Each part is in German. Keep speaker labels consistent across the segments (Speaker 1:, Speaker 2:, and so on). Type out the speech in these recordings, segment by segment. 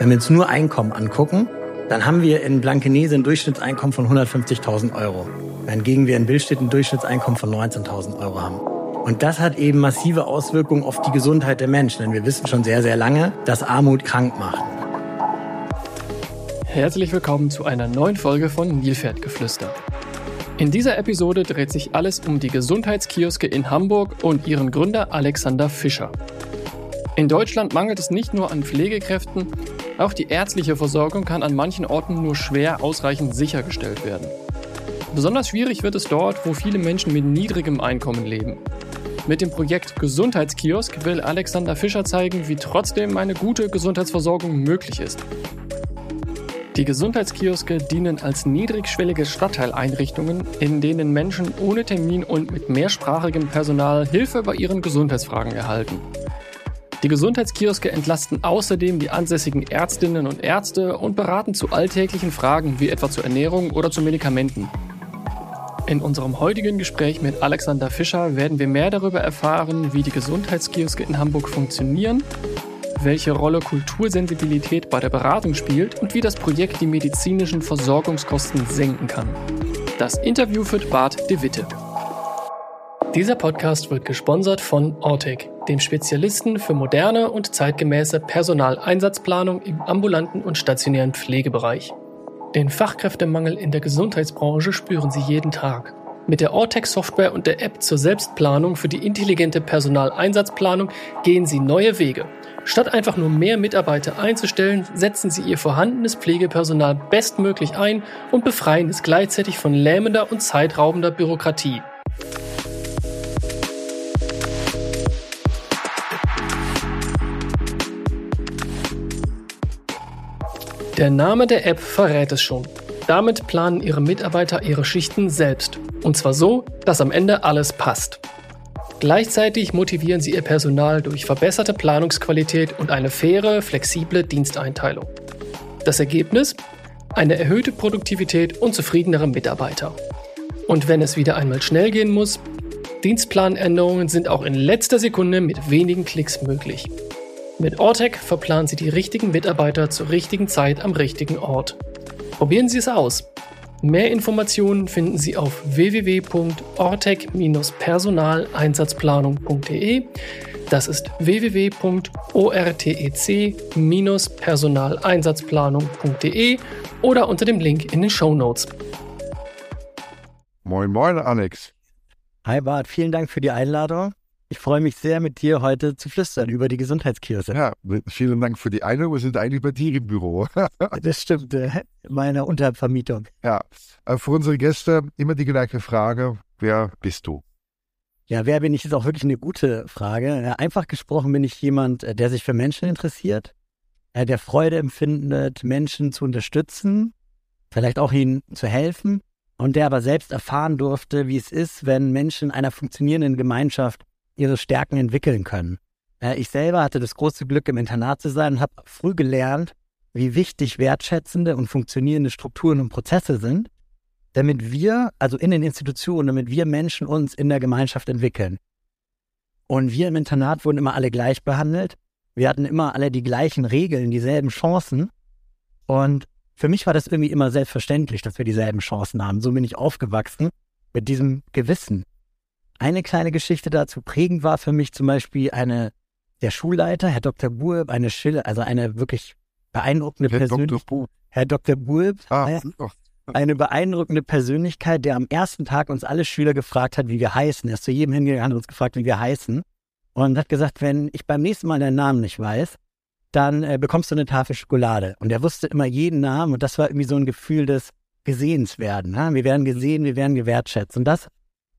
Speaker 1: Wenn wir uns nur Einkommen angucken, dann haben wir in Blankenese ein Durchschnittseinkommen von 150.000 Euro, wohingegen wir in Billstedt ein Durchschnittseinkommen von 19.000 Euro haben. Und das hat eben massive Auswirkungen auf die Gesundheit der Menschen, denn wir wissen schon sehr, sehr lange, dass Armut krank macht.
Speaker 2: Herzlich willkommen zu einer neuen Folge von Nilpferdgeflüster. In dieser Episode dreht sich alles um die Gesundheitskioske in Hamburg und ihren Gründer Alexander Fischer. In Deutschland mangelt es nicht nur an Pflegekräften, auch die ärztliche Versorgung kann an manchen Orten nur schwer ausreichend sichergestellt werden. Besonders schwierig wird es dort, wo viele Menschen mit niedrigem Einkommen leben. Mit dem Projekt Gesundheitskiosk will Alexander Fischer zeigen, wie trotzdem eine gute Gesundheitsversorgung möglich ist. Die Gesundheitskioske dienen als niedrigschwellige Stadtteileinrichtungen, in denen Menschen ohne Termin und mit mehrsprachigem Personal Hilfe bei ihren Gesundheitsfragen erhalten. Die Gesundheitskioske entlasten außerdem die ansässigen Ärztinnen und Ärzte und beraten zu alltäglichen Fragen wie etwa zur Ernährung oder zu Medikamenten. In unserem heutigen Gespräch mit Alexander Fischer werden wir mehr darüber erfahren, wie die Gesundheitskioske in Hamburg funktionieren, welche Rolle Kultursensibilität bei der Beratung spielt und wie das Projekt die medizinischen Versorgungskosten senken kann. Das Interview führt Bart de Witte. Dieser Podcast wird gesponsert von Ortec, dem Spezialisten für moderne und zeitgemäße Personaleinsatzplanung im ambulanten und stationären Pflegebereich. Den Fachkräftemangel in der Gesundheitsbranche spüren sie jeden Tag. Mit der Ortec-Software und der App zur Selbstplanung für die intelligente Personaleinsatzplanung gehen sie neue Wege. Statt einfach nur mehr Mitarbeiter einzustellen, setzen sie ihr vorhandenes Pflegepersonal bestmöglich ein und befreien es gleichzeitig von lähmender und zeitraubender Bürokratie. Der Name der App verrät es schon. Damit planen Ihre Mitarbeiter ihre Schichten selbst. Und zwar so, dass am Ende alles passt. Gleichzeitig motivieren sie ihr Personal durch verbesserte Planungsqualität und eine faire, flexible Diensteinteilung. Das Ergebnis? Eine erhöhte Produktivität und zufriedenere Mitarbeiter. Und wenn es wieder einmal schnell gehen muss, Dienstplanänderungen sind auch in letzter Sekunde mit wenigen Klicks möglich. Mit Ortec verplanen Sie die richtigen Mitarbeiter zur richtigen Zeit am richtigen Ort. Probieren Sie es aus. Mehr Informationen finden Sie auf www.ortec-personaleinsatzplanung.de. Das ist www.ortec-personaleinsatzplanung.de oder unter dem Link in den Show Notes.
Speaker 3: Moin, moin, Alex.
Speaker 1: Hi Bart, vielen Dank für die Einladung. Ich freue mich sehr, mit dir heute zu flüstern über die Gesundheitskirche.
Speaker 3: Ja, vielen Dank für die Einladung. Wir sind eigentlich bei dir im Büro.
Speaker 1: das stimmt, äh, meine Untervermietung.
Speaker 3: Ja, äh, für unsere Gäste immer die gleiche Frage. Wer bist du?
Speaker 1: Ja, wer bin ich, ist auch wirklich eine gute Frage. Einfach gesprochen bin ich jemand, äh, der sich für Menschen interessiert, der Freude empfindet, Menschen zu unterstützen, vielleicht auch ihnen zu helfen und der aber selbst erfahren durfte, wie es ist, wenn Menschen einer funktionierenden Gemeinschaft ihre Stärken entwickeln können. Ich selber hatte das große Glück, im Internat zu sein und habe früh gelernt, wie wichtig wertschätzende und funktionierende Strukturen und Prozesse sind, damit wir, also in den Institutionen, damit wir Menschen uns in der Gemeinschaft entwickeln. Und wir im Internat wurden immer alle gleich behandelt. Wir hatten immer alle die gleichen Regeln, dieselben Chancen. Und für mich war das irgendwie immer selbstverständlich, dass wir dieselben Chancen haben. So bin ich aufgewachsen mit diesem Gewissen. Eine kleine Geschichte dazu prägend war für mich zum Beispiel eine, der Schulleiter, Herr Dr. Burb, eine Schille, also eine wirklich beeindruckende Herr Persönlichkeit. Dr. Herr Dr. Burb, ah, eine beeindruckende Persönlichkeit, der am ersten Tag uns alle Schüler gefragt hat, wie wir heißen. Er ist zu jedem hingegangen und uns gefragt, wie wir heißen. Und hat gesagt, wenn ich beim nächsten Mal deinen Namen nicht weiß, dann äh, bekommst du eine Tafel Schokolade. Und er wusste immer jeden Namen und das war irgendwie so ein Gefühl des Gesehenswerden. Ne? Wir werden gesehen, wir werden gewertschätzt. Und das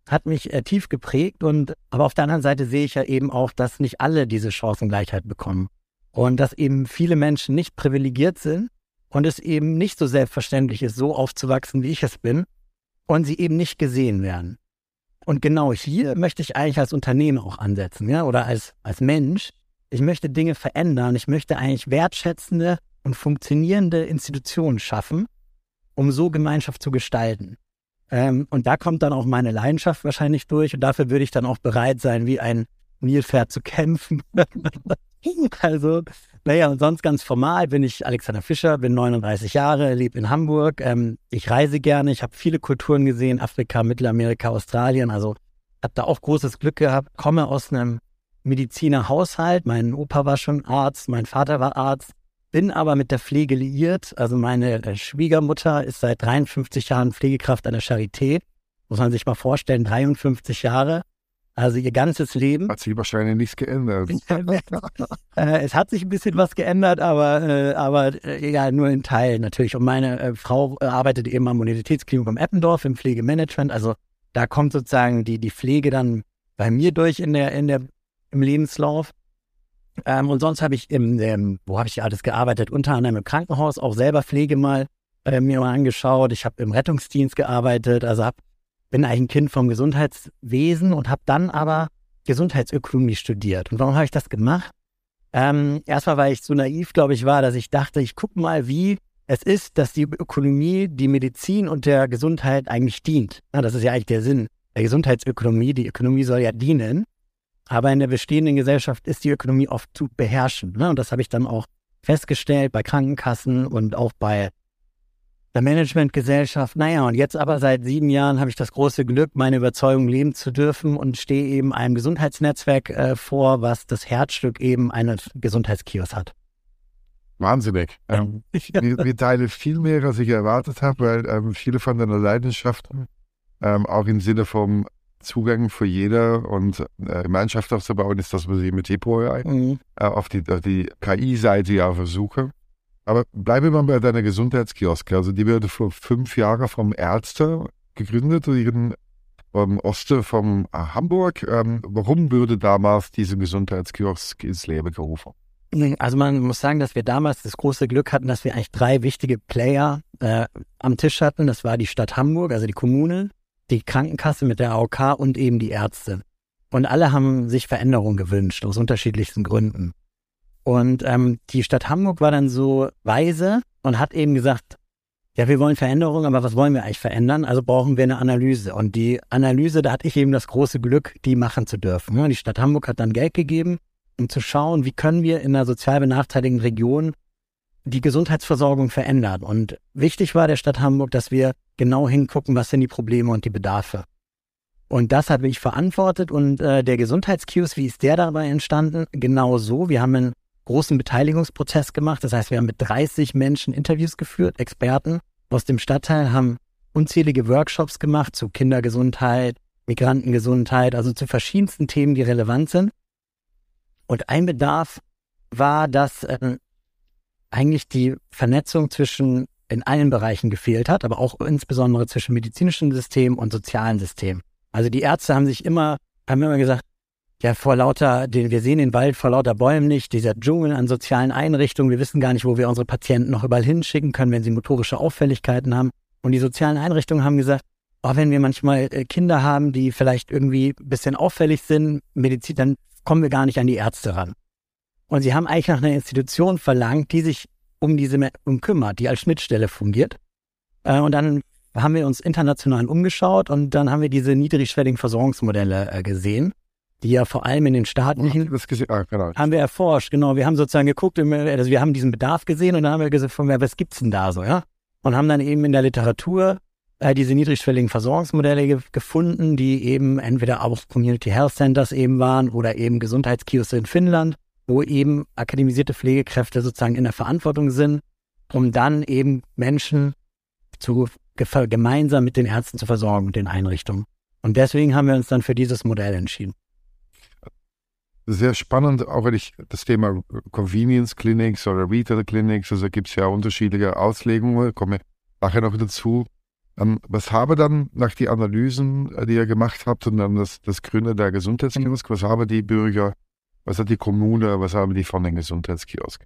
Speaker 1: hat mich äh, tief geprägt und aber auf der anderen Seite sehe ich ja eben auch, dass nicht alle diese Chancengleichheit bekommen und dass eben viele Menschen nicht privilegiert sind und es eben nicht so selbstverständlich ist, so aufzuwachsen, wie ich es bin und sie eben nicht gesehen werden. Und genau hier möchte ich eigentlich als Unternehmen auch ansetzen, ja, oder als, als Mensch. Ich möchte Dinge verändern. Ich möchte eigentlich wertschätzende und funktionierende Institutionen schaffen, um so Gemeinschaft zu gestalten. Ähm, und da kommt dann auch meine Leidenschaft wahrscheinlich durch und dafür würde ich dann auch bereit sein, wie ein Nilpferd zu kämpfen. also Naja, und sonst ganz formal bin ich Alexander Fischer, bin 39 Jahre, lebe in Hamburg. Ähm, ich reise gerne, ich habe viele Kulturen gesehen, Afrika, Mittelamerika, Australien. Also habe da auch großes Glück gehabt, komme aus einem Medizinerhaushalt. Mein Opa war schon Arzt, mein Vater war Arzt, bin aber mit der Pflege liiert. Also meine äh, Schwiegermutter ist seit 53 Jahren Pflegekraft an der Charité. Muss man sich mal vorstellen, 53 Jahre. Also ihr ganzes Leben.
Speaker 3: Hat sich wahrscheinlich nichts geändert.
Speaker 1: Äh, es hat sich ein bisschen was geändert, aber, äh, aber ja, nur in Teilen natürlich. Und meine Frau arbeitet eben am Universitätsklinikum Eppendorf im Pflegemanagement. Also da kommt sozusagen die, die Pflege dann bei mir durch in der, in der, im Lebenslauf. Ähm, und sonst habe ich im, im wo habe ich alles gearbeitet? Unter anderem im Krankenhaus, auch selber Pflege mal äh, mir mal angeschaut. Ich habe im Rettungsdienst gearbeitet, also hab, bin eigentlich ein Kind vom Gesundheitswesen und habe dann aber Gesundheitsökonomie studiert. Und warum habe ich das gemacht? Ähm, erstmal, weil ich so naiv, glaube ich, war, dass ich dachte, ich gucke mal, wie es ist, dass die Ökonomie die Medizin und der Gesundheit eigentlich dient. Ja, das ist ja eigentlich der Sinn der Gesundheitsökonomie. Die Ökonomie soll ja dienen. Aber in der bestehenden Gesellschaft ist die Ökonomie oft zu beherrschen. Ne? Und das habe ich dann auch festgestellt bei Krankenkassen und auch bei der Managementgesellschaft. Naja, und jetzt aber seit sieben Jahren habe ich das große Glück, meine Überzeugung leben zu dürfen und stehe eben einem Gesundheitsnetzwerk äh, vor, was das Herzstück eben eines Gesundheitskios hat.
Speaker 3: Wahnsinnig. Ähm, wir, wir, teilen viel mehr, als ich erwartet habe, weil ähm, viele von deiner Leidenschaft ähm, auch im Sinne vom Zugang für jeder und äh, Gemeinschaft aufzubauen, ist das, was ich mit Hippo mhm. äh, auf die, die KI-Seite ja versuche. Aber bleibe mal bei deiner Gesundheitskioske. Also die wurde vor fünf Jahren vom Ärzte gegründet, in im Osten von äh, Hamburg. Ähm, warum würde damals diese Gesundheitskiosk ins Leben gerufen?
Speaker 1: Also man muss sagen, dass wir damals das große Glück hatten, dass wir eigentlich drei wichtige Player äh, am Tisch hatten. Das war die Stadt Hamburg, also die Kommune, die Krankenkasse mit der AOK und eben die Ärzte. Und alle haben sich Veränderungen gewünscht, aus unterschiedlichsten Gründen. Und ähm, die Stadt Hamburg war dann so weise und hat eben gesagt, ja, wir wollen Veränderungen, aber was wollen wir eigentlich verändern? Also brauchen wir eine Analyse. Und die Analyse, da hatte ich eben das große Glück, die machen zu dürfen. Die Stadt Hamburg hat dann Geld gegeben, um zu schauen, wie können wir in einer sozial benachteiligten Region die Gesundheitsversorgung verändern. Und wichtig war der Stadt Hamburg, dass wir genau hingucken, was sind die Probleme und die Bedarfe. Und das habe ich verantwortet und äh, der Gesundheitskiosk, wie ist der dabei entstanden? Genau so. Wir haben einen großen Beteiligungsprozess gemacht. Das heißt, wir haben mit 30 Menschen Interviews geführt, Experten aus dem Stadtteil, haben unzählige Workshops gemacht zu Kindergesundheit, Migrantengesundheit, also zu verschiedensten Themen, die relevant sind. Und ein Bedarf war, dass äh, eigentlich die Vernetzung zwischen in allen Bereichen gefehlt hat, aber auch insbesondere zwischen medizinischem System und sozialen System. Also die Ärzte haben sich immer, haben immer gesagt, ja, vor lauter, den, wir sehen den Wald vor lauter Bäumen nicht, dieser Dschungel an sozialen Einrichtungen, wir wissen gar nicht, wo wir unsere Patienten noch überall hinschicken können, wenn sie motorische Auffälligkeiten haben. Und die sozialen Einrichtungen haben gesagt, oh, wenn wir manchmal äh, Kinder haben, die vielleicht irgendwie ein bisschen auffällig sind, Medizin, dann kommen wir gar nicht an die Ärzte ran. Und sie haben eigentlich nach einer Institution verlangt, die sich um diese um kümmert, die als Schnittstelle fungiert. Äh, und dann haben wir uns international umgeschaut und dann haben wir diese niedrigschwelligen Versorgungsmodelle äh, gesehen die ja vor allem in den Staaten
Speaker 3: ah, genau.
Speaker 1: haben wir erforscht, genau. Wir haben sozusagen geguckt, also wir haben diesen Bedarf gesehen und dann haben wir gesagt, was gibt's denn da so, ja? Und haben dann eben in der Literatur äh, diese niedrigschwelligen Versorgungsmodelle ge gefunden, die eben entweder auch Community Health Centers eben waren oder eben Gesundheitskioske in Finnland, wo eben akademisierte Pflegekräfte sozusagen in der Verantwortung sind, um dann eben Menschen zu gemeinsam mit den Ärzten zu versorgen und den Einrichtungen. Und deswegen haben wir uns dann für dieses Modell entschieden
Speaker 3: sehr spannend, auch wenn ich das Thema Convenience Clinics oder Retail Clinics, also gibt es ja unterschiedliche Auslegungen, komme nachher noch dazu. Ähm, was habe dann nach den Analysen, äh, die ihr gemacht habt und dann das, das Gründer der Gesundheitskiosk, was haben die Bürger, was hat die Kommune, was haben die von den Gesundheitskiosk?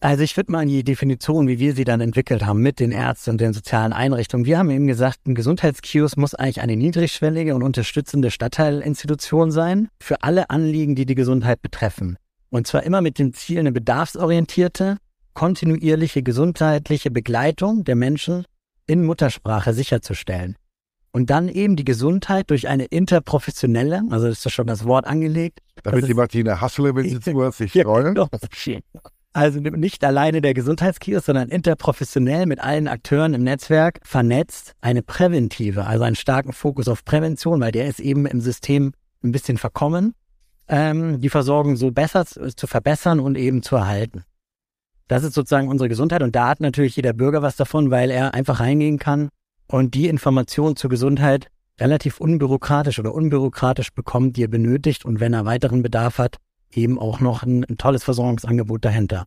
Speaker 1: Also ich würde mal an die Definition, wie wir sie dann entwickelt haben mit den Ärzten und den sozialen Einrichtungen. Wir haben eben gesagt, ein Gesundheitskiosk muss eigentlich eine niedrigschwellige und unterstützende Stadtteilinstitution sein für alle Anliegen, die die Gesundheit betreffen. Und zwar immer mit dem Ziel, eine bedarfsorientierte, kontinuierliche gesundheitliche Begleitung der Menschen in Muttersprache sicherzustellen. Und dann eben die Gesundheit durch eine interprofessionelle, also ist das schon das Wort angelegt.
Speaker 3: Damit die Martina Hassler, wenn sie zuhört, sich freuen. Genau.
Speaker 1: Also nicht alleine der Gesundheitskiosk, sondern interprofessionell mit allen Akteuren im Netzwerk vernetzt eine präventive, also einen starken Fokus auf Prävention, weil der ist eben im System ein bisschen verkommen, ähm, die Versorgung so besser zu verbessern und eben zu erhalten. Das ist sozusagen unsere Gesundheit und da hat natürlich jeder Bürger was davon, weil er einfach reingehen kann und die Information zur Gesundheit relativ unbürokratisch oder unbürokratisch bekommt, die er benötigt und wenn er weiteren Bedarf hat, eben auch noch ein, ein tolles Versorgungsangebot dahinter.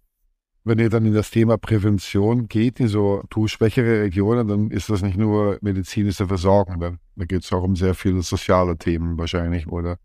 Speaker 3: Wenn ihr dann in das Thema Prävention geht, in so schwächere Regionen, dann ist das nicht nur medizinische Versorgung, dann, da geht es auch um sehr viele soziale Themen wahrscheinlich, oder?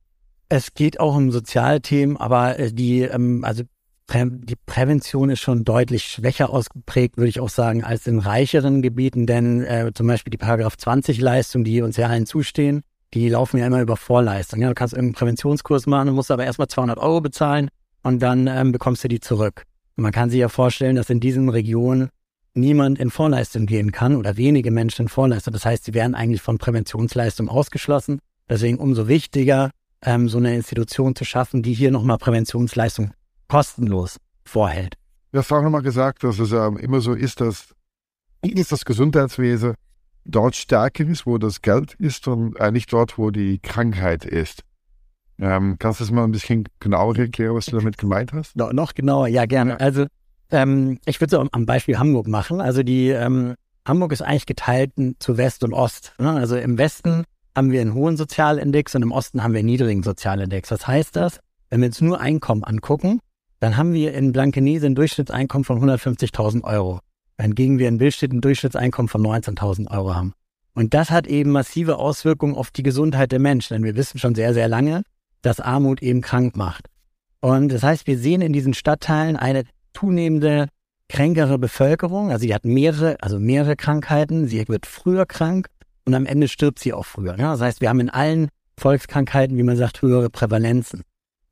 Speaker 1: Es geht auch um soziale Themen, aber äh, die, ähm, also die Prävention ist schon deutlich schwächer ausgeprägt, würde ich auch sagen, als in reicheren Gebieten, denn äh, zum Beispiel die Paragraph 20 Leistungen, die uns ja allen zustehen, die laufen ja immer über Vorleistung. Ja, du kannst einen Präventionskurs machen, musst aber erstmal 200 Euro bezahlen und dann ähm, bekommst du die zurück. Und man kann sich ja vorstellen, dass in diesen Regionen niemand in Vorleistung gehen kann oder wenige Menschen in Vorleistung. Das heißt, sie werden eigentlich von Präventionsleistung ausgeschlossen. Deswegen umso wichtiger, ähm, so eine Institution zu schaffen, die hier nochmal Präventionsleistung kostenlos vorhält.
Speaker 3: Du hast auch nochmal gesagt, dass es ähm, immer so ist, dass das Gesundheitswesen dort stärker ist, wo das Geld ist und äh, nicht dort, wo die Krankheit ist. Ähm, kannst du das mal ein bisschen genauer erklären, was du damit gemeint hast?
Speaker 1: No, noch genauer, ja, gerne. Also ähm, ich würde es am Beispiel Hamburg machen. Also die ähm, Hamburg ist eigentlich geteilt zu West und Ost. Ne? Also im Westen haben wir einen hohen Sozialindex und im Osten haben wir einen niedrigen Sozialindex. Was heißt das? Wenn wir uns nur Einkommen angucken, dann haben wir in Blankenese ein Durchschnittseinkommen von 150.000 Euro hingegen wir in Billstedt ein Durchschnittseinkommen von 19.000 Euro haben. Und das hat eben massive Auswirkungen auf die Gesundheit der Menschen, denn wir wissen schon sehr, sehr lange, dass Armut eben krank macht. Und das heißt, wir sehen in diesen Stadtteilen eine zunehmende kränkere Bevölkerung. Also sie hat mehrere, also mehrere Krankheiten. Sie wird früher krank und am Ende stirbt sie auch früher. Ja? Das heißt, wir haben in allen Volkskrankheiten, wie man sagt, höhere Prävalenzen.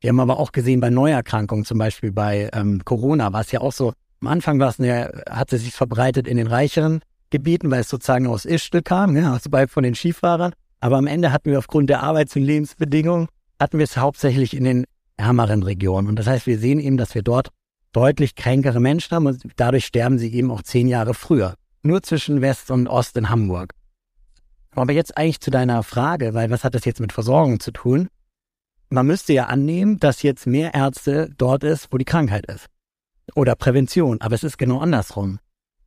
Speaker 1: Wir haben aber auch gesehen bei Neuerkrankungen, zum Beispiel bei ähm, Corona, war es ja auch so, am Anfang war es eine, hat es sich verbreitet in den reicheren Gebieten, weil es sozusagen aus Ischgl kam, ja, also bei von den Skifahrern. Aber am Ende hatten wir aufgrund der Arbeits- und Lebensbedingungen, hatten wir es hauptsächlich in den ärmeren Regionen. Und das heißt, wir sehen eben, dass wir dort deutlich kränkere Menschen haben und dadurch sterben sie eben auch zehn Jahre früher. Nur zwischen West und Ost in Hamburg. Aber jetzt eigentlich zu deiner Frage, weil was hat das jetzt mit Versorgung zu tun? Man müsste ja annehmen, dass jetzt mehr Ärzte dort ist, wo die Krankheit ist oder Prävention, aber es ist genau andersrum.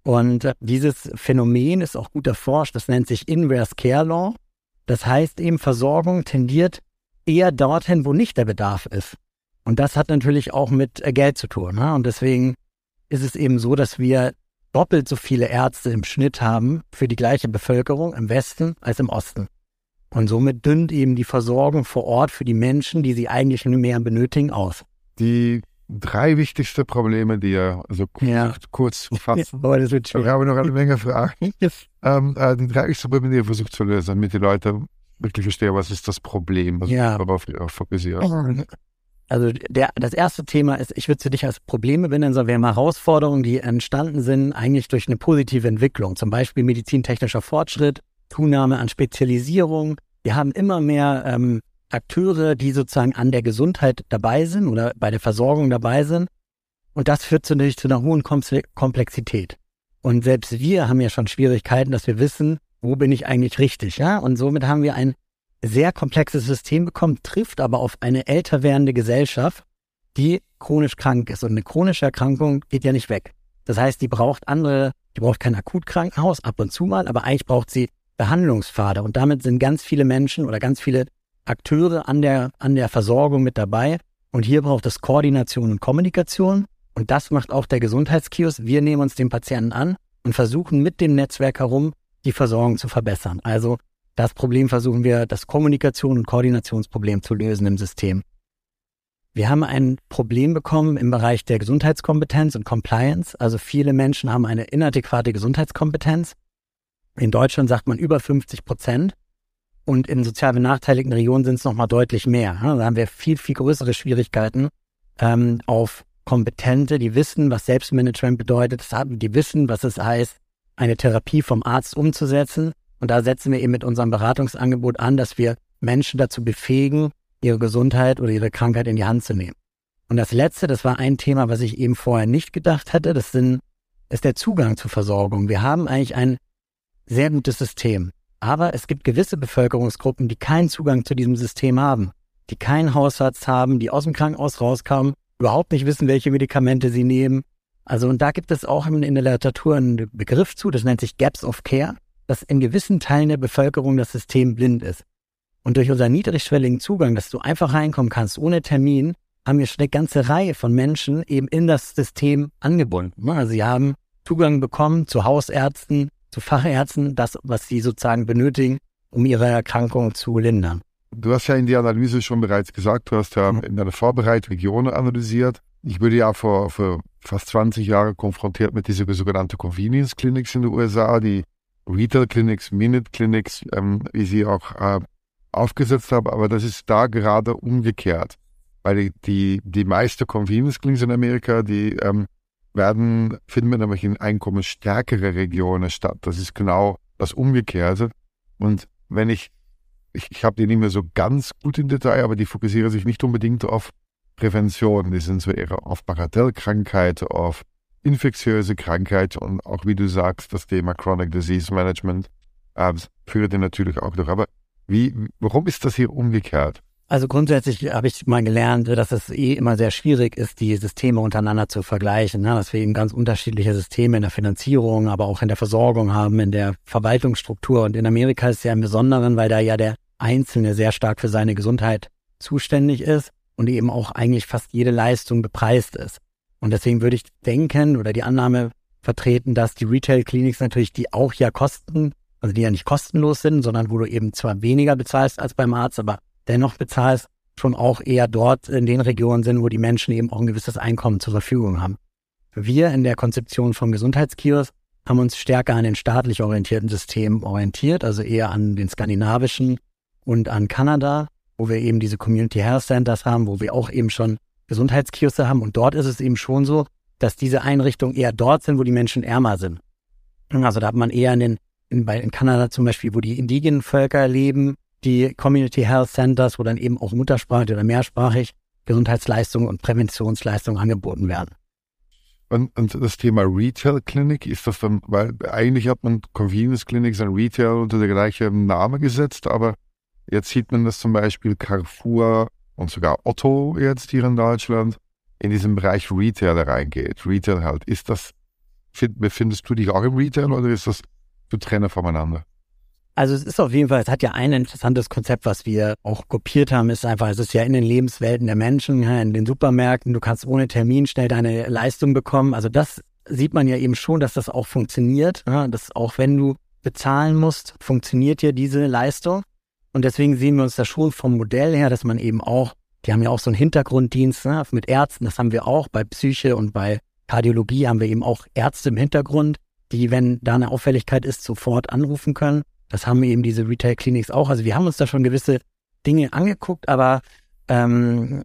Speaker 1: Und äh, dieses Phänomen ist auch gut erforscht, das nennt sich Inverse Care Law. Das heißt eben, Versorgung tendiert eher dorthin, wo nicht der Bedarf ist. Und das hat natürlich auch mit äh, Geld zu tun. Ne? Und deswegen ist es eben so, dass wir doppelt so viele Ärzte im Schnitt haben für die gleiche Bevölkerung im Westen als im Osten. Und somit dünnt eben die Versorgung vor Ort für die Menschen, die sie eigentlich nur mehr benötigen, aus.
Speaker 3: Die drei wichtigste Probleme, die ihr also ja. kurz zu fassen. Ja, das wird Wir haben noch eine Menge Fragen. ähm, äh, die drei wichtigsten Probleme, die ihr versucht zu lösen, damit die Leute wirklich verstehen, was ist das Problem, was ja. darauf fokussiert.
Speaker 1: Also der, das erste Thema ist, ich würde es nicht als Probleme benennen, sondern wir haben Herausforderungen, die entstanden sind eigentlich durch eine positive Entwicklung, zum Beispiel medizintechnischer Fortschritt, Zunahme an Spezialisierung. Wir haben immer mehr ähm, Akteure, die sozusagen an der Gesundheit dabei sind oder bei der Versorgung dabei sind. Und das führt natürlich zu einer hohen Komplexität. Und selbst wir haben ja schon Schwierigkeiten, dass wir wissen, wo bin ich eigentlich richtig, ja? Und somit haben wir ein sehr komplexes System bekommen, trifft aber auf eine älter werdende Gesellschaft, die chronisch krank ist. Und eine chronische Erkrankung geht ja nicht weg. Das heißt, die braucht andere, die braucht kein Akutkrankenhaus ab und zu mal, aber eigentlich braucht sie Behandlungspfade. Und damit sind ganz viele Menschen oder ganz viele Akteure an der, an der Versorgung mit dabei. Und hier braucht es Koordination und Kommunikation. Und das macht auch der Gesundheitskiosk. Wir nehmen uns den Patienten an und versuchen mit dem Netzwerk herum die Versorgung zu verbessern. Also das Problem versuchen wir, das Kommunikation- und Koordinationsproblem zu lösen im System. Wir haben ein Problem bekommen im Bereich der Gesundheitskompetenz und Compliance. Also viele Menschen haben eine inadäquate Gesundheitskompetenz. In Deutschland sagt man über 50 Prozent. Und in sozial benachteiligten Regionen sind es nochmal deutlich mehr. Da haben wir viel, viel größere Schwierigkeiten ähm, auf Kompetente, die wissen, was Selbstmanagement bedeutet, die wissen, was es heißt, eine Therapie vom Arzt umzusetzen. Und da setzen wir eben mit unserem Beratungsangebot an, dass wir Menschen dazu befähigen, ihre Gesundheit oder ihre Krankheit in die Hand zu nehmen. Und das letzte, das war ein Thema, was ich eben vorher nicht gedacht hatte, das sind, ist der Zugang zur Versorgung. Wir haben eigentlich ein sehr gutes System. Aber es gibt gewisse Bevölkerungsgruppen, die keinen Zugang zu diesem System haben, die keinen Hausarzt haben, die aus dem Krankenhaus rauskommen, überhaupt nicht wissen, welche Medikamente sie nehmen. Also und da gibt es auch in, der Literatur einen Begriff zu, das nennt sich Gaps of Care, dass in gewissen Teilen der Bevölkerung das System blind ist. Und durch unseren niedrigschwelligen Zugang, dass du einfach reinkommen kannst ohne Termin, haben wir schon eine ganze Reihe von Menschen eben in das System angebunden. Also sie haben Zugang bekommen zu Hausärzten, zu Fachärzten, das, was sie sozusagen benötigen, um ihre Erkrankung zu lindern.
Speaker 3: Du hast ja in die Analyse schon bereits gesagt, du hast ja mhm. in deiner Vorbereitung Regionen analysiert. Ich wurde ja vor, vor fast 20 Jahren konfrontiert mit diesen sogenannten Convenience Clinics in den USA, die Retail Clinics, Minute Clinics, ähm, wie sie auch äh, aufgesetzt haben. Aber das ist da gerade umgekehrt. Weil die, die, die meisten Convenience Clinics in Amerika, die ähm, werden, finden wir nämlich in einkommensstärkere Regionen statt. Das ist genau das Umgekehrte. Und wenn ich, ich, ich habe die nicht mehr so ganz gut im Detail, aber die fokussieren sich nicht unbedingt auf Prävention. Die sind so eher auf Bagatellkrankheit, auf infektiöse Krankheit und auch, wie du sagst, das Thema Chronic Disease Management äh, führt natürlich auch durch. Aber wie, warum ist das hier umgekehrt?
Speaker 1: Also grundsätzlich habe ich mal gelernt, dass es eh immer sehr schwierig ist, die Systeme untereinander zu vergleichen. Ne? Dass wir eben ganz unterschiedliche Systeme in der Finanzierung, aber auch in der Versorgung haben, in der Verwaltungsstruktur. Und in Amerika ist es ja im Besonderen, weil da ja der Einzelne sehr stark für seine Gesundheit zuständig ist und eben auch eigentlich fast jede Leistung bepreist ist. Und deswegen würde ich denken oder die Annahme vertreten, dass die Retail-Clinics natürlich, die auch ja kosten, also die ja nicht kostenlos sind, sondern wo du eben zwar weniger bezahlst als beim Arzt, aber dennoch bezahlst, schon auch eher dort in den Regionen sind, wo die Menschen eben auch ein gewisses Einkommen zur Verfügung haben. Wir in der Konzeption vom Gesundheitskiosk haben uns stärker an den staatlich orientierten Systemen orientiert, also eher an den skandinavischen und an Kanada, wo wir eben diese Community Health Centers haben, wo wir auch eben schon Gesundheitskioske haben. Und dort ist es eben schon so, dass diese Einrichtungen eher dort sind, wo die Menschen ärmer sind. Also da hat man eher in den, in, bei, in Kanada zum Beispiel, wo die indigenen Völker leben, die Community Health Centers, wo dann eben auch muttersprachig oder mehrsprachig Gesundheitsleistungen und Präventionsleistungen angeboten werden.
Speaker 3: Und, und das Thema Retail Clinic, ist das dann, weil eigentlich hat man Convenience Clinics und Retail unter der gleichen Name gesetzt, aber jetzt sieht man, dass zum Beispiel Carrefour und sogar Otto jetzt hier in Deutschland in diesen Bereich Retail reingeht. Retail halt. Ist das, befindest du dich auch im Retail oder ist das zu trennen voneinander?
Speaker 1: Also es ist auf jeden Fall, es hat ja ein interessantes Konzept, was wir auch kopiert haben, ist einfach, es ist ja in den Lebenswelten der Menschen, in den Supermärkten, du kannst ohne Termin schnell deine Leistung bekommen. Also das sieht man ja eben schon, dass das auch funktioniert, dass auch wenn du bezahlen musst, funktioniert ja diese Leistung. Und deswegen sehen wir uns da schon vom Modell her, dass man eben auch, die haben ja auch so einen Hintergrunddienst mit Ärzten, das haben wir auch bei Psyche und bei Kardiologie haben wir eben auch Ärzte im Hintergrund, die, wenn da eine Auffälligkeit ist, sofort anrufen können. Das haben eben diese Retail-Clinics auch. Also wir haben uns da schon gewisse Dinge angeguckt, aber ähm,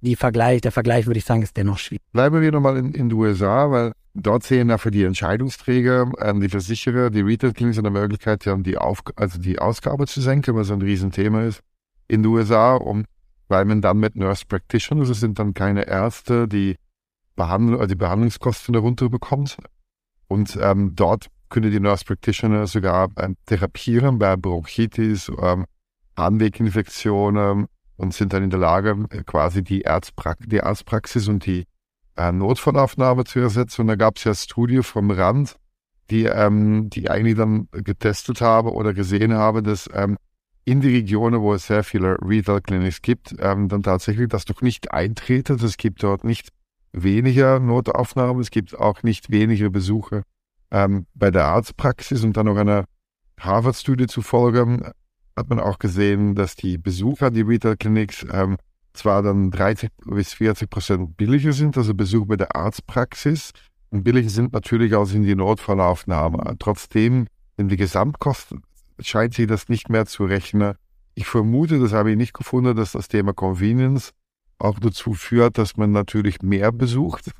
Speaker 1: die Vergleich, der Vergleich würde ich sagen, ist dennoch schwierig.
Speaker 3: Bleiben wir nochmal in, in den USA, weil dort sehen ja für die Entscheidungsträger, ähm, die Versicherer, die Retail-Clinics eine Möglichkeit haben, die, Auf also die Ausgabe zu senken, was ein Riesenthema ist in den USA, um, weil man dann mit Nurse Practitioners, das sind dann keine Ärzte, die, Behandl also die Behandlungskosten darunter bekommt. Und ähm, dort können die Nurse Practitioner sogar ähm, therapieren bei Bronchitis, ähm, Harnweginfektionen und sind dann in der Lage, äh, quasi die, Arztprax die Arztpraxis und die äh, Notfallaufnahme zu ersetzen. Und da gab es ja Studie vom Rand, die, ähm, die eigentlich dann getestet habe oder gesehen habe, dass ähm, in die Regionen, wo es sehr viele Retail Clinics gibt, ähm, dann tatsächlich das doch nicht eintretet. Es gibt dort nicht weniger Notaufnahmen, es gibt auch nicht weniger Besuche ähm, bei der Arztpraxis und dann noch einer Harvard-Studie zufolge hat man auch gesehen, dass die Besucher die Retail-Clinics ähm, zwar dann 30 bis 40 Prozent billiger sind, also Besuch bei der Arztpraxis, und billiger sind natürlich als in die Notfallaufnahme. Trotzdem, in die Gesamtkosten scheint sich das nicht mehr zu rechnen. Ich vermute, das habe ich nicht gefunden, dass das Thema Convenience auch dazu führt, dass man natürlich mehr besucht.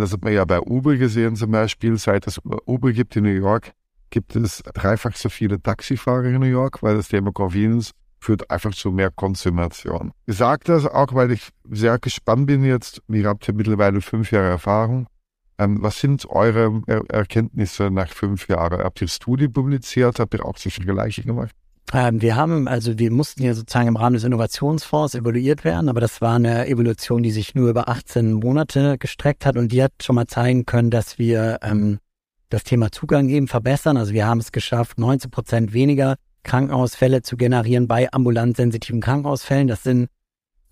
Speaker 3: Das hat man ja bei Uber gesehen zum Beispiel. Seit es Uber gibt in New York, gibt es dreifach so viele Taxifahrer in New York, weil das Thema Convenience führt einfach zu mehr Konsumation. Ich sage das auch, weil ich sehr gespannt bin jetzt. Ihr habt ja mittlerweile fünf Jahre Erfahrung. Ähm, was sind eure er Erkenntnisse nach fünf Jahren? Habt ihr Studie publiziert? Habt ihr auch solche Vergleiche gemacht?
Speaker 1: Ähm, wir haben, also wir mussten ja sozusagen im Rahmen des Innovationsfonds evaluiert werden, aber das war eine Evolution, die sich nur über 18 Monate gestreckt hat und die hat schon mal zeigen können, dass wir ähm, das Thema Zugang eben verbessern. Also wir haben es geschafft, 19 Prozent weniger Krankenhausfälle zu generieren bei ambulant sensitiven Krankenhausfällen. Das sind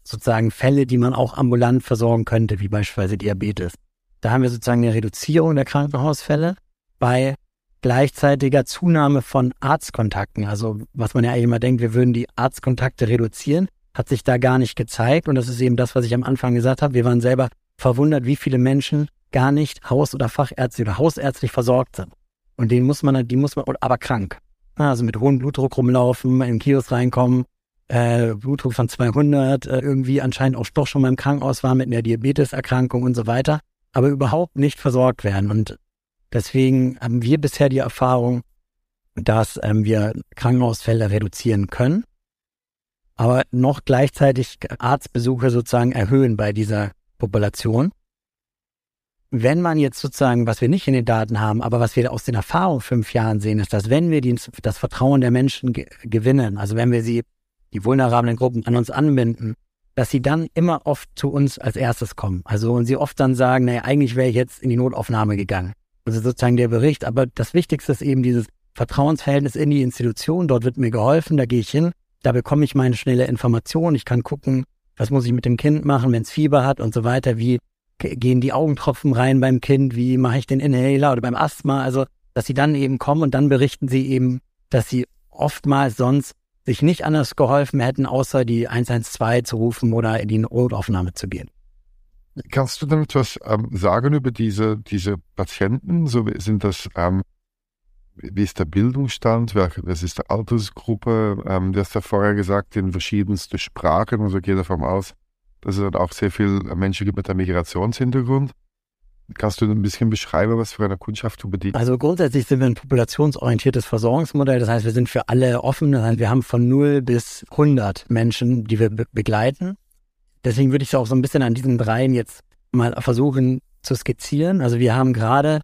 Speaker 1: sozusagen Fälle, die man auch ambulant versorgen könnte, wie beispielsweise Diabetes. Da haben wir sozusagen eine Reduzierung der Krankenhausfälle bei gleichzeitiger Zunahme von Arztkontakten. Also was man ja eigentlich immer denkt, wir würden die Arztkontakte reduzieren, hat sich da gar nicht gezeigt. Und das ist eben das, was ich am Anfang gesagt habe. Wir waren selber verwundert, wie viele Menschen gar nicht haus- oder fachärztlich oder hausärztlich versorgt sind. Und denen muss man, die muss man, aber krank. Also mit hohem Blutdruck rumlaufen, in den Kiosk reinkommen, äh, Blutdruck von 200, äh, irgendwie anscheinend auch doch schon mal im Krankenhaus war mit einer Diabeteserkrankung und so weiter, aber überhaupt nicht versorgt werden. Und Deswegen haben wir bisher die Erfahrung, dass ähm, wir Krankenhausfälle reduzieren können, aber noch gleichzeitig Arztbesuche sozusagen erhöhen bei dieser Population. Wenn man jetzt sozusagen, was wir nicht in den Daten haben, aber was wir aus den Erfahrungen fünf Jahren sehen, ist, dass wenn wir die, das Vertrauen der Menschen ge gewinnen, also wenn wir sie, die vulnerablen Gruppen an uns anbinden, dass sie dann immer oft zu uns als erstes kommen. Also und sie oft dann sagen, naja, eigentlich wäre ich jetzt in die Notaufnahme gegangen. Also sozusagen der Bericht. Aber das Wichtigste ist eben dieses Vertrauensverhältnis in die Institution. Dort wird mir geholfen, da gehe ich hin, da bekomme ich meine schnelle Information. Ich kann gucken, was muss ich mit dem Kind machen, wenn es Fieber hat und so weiter. Wie gehen die Augentropfen rein beim Kind? Wie mache ich den Inhaler oder beim Asthma? Also, dass sie dann eben kommen und dann berichten sie eben, dass sie oftmals sonst sich nicht anders geholfen hätten, außer die 112 zu rufen oder in die Notaufnahme zu gehen.
Speaker 3: Kannst du denn etwas ähm, sagen über diese, diese Patienten? So sind das, ähm, wie ist der Bildungsstand? Was ist die Altersgruppe? Ähm, du hast ja vorher gesagt, in verschiedensten Sprachen. Also gehe davon aus, dass es auch sehr viele Menschen gibt mit einem Migrationshintergrund. Kannst du ein bisschen beschreiben, was für eine Kundschaft du bedienst?
Speaker 1: Also grundsätzlich sind wir ein populationsorientiertes Versorgungsmodell. Das heißt, wir sind für alle offen. Das heißt, wir haben von 0 bis 100 Menschen, die wir be begleiten. Deswegen würde ich es auch so ein bisschen an diesen dreien jetzt mal versuchen zu skizzieren. Also wir haben gerade,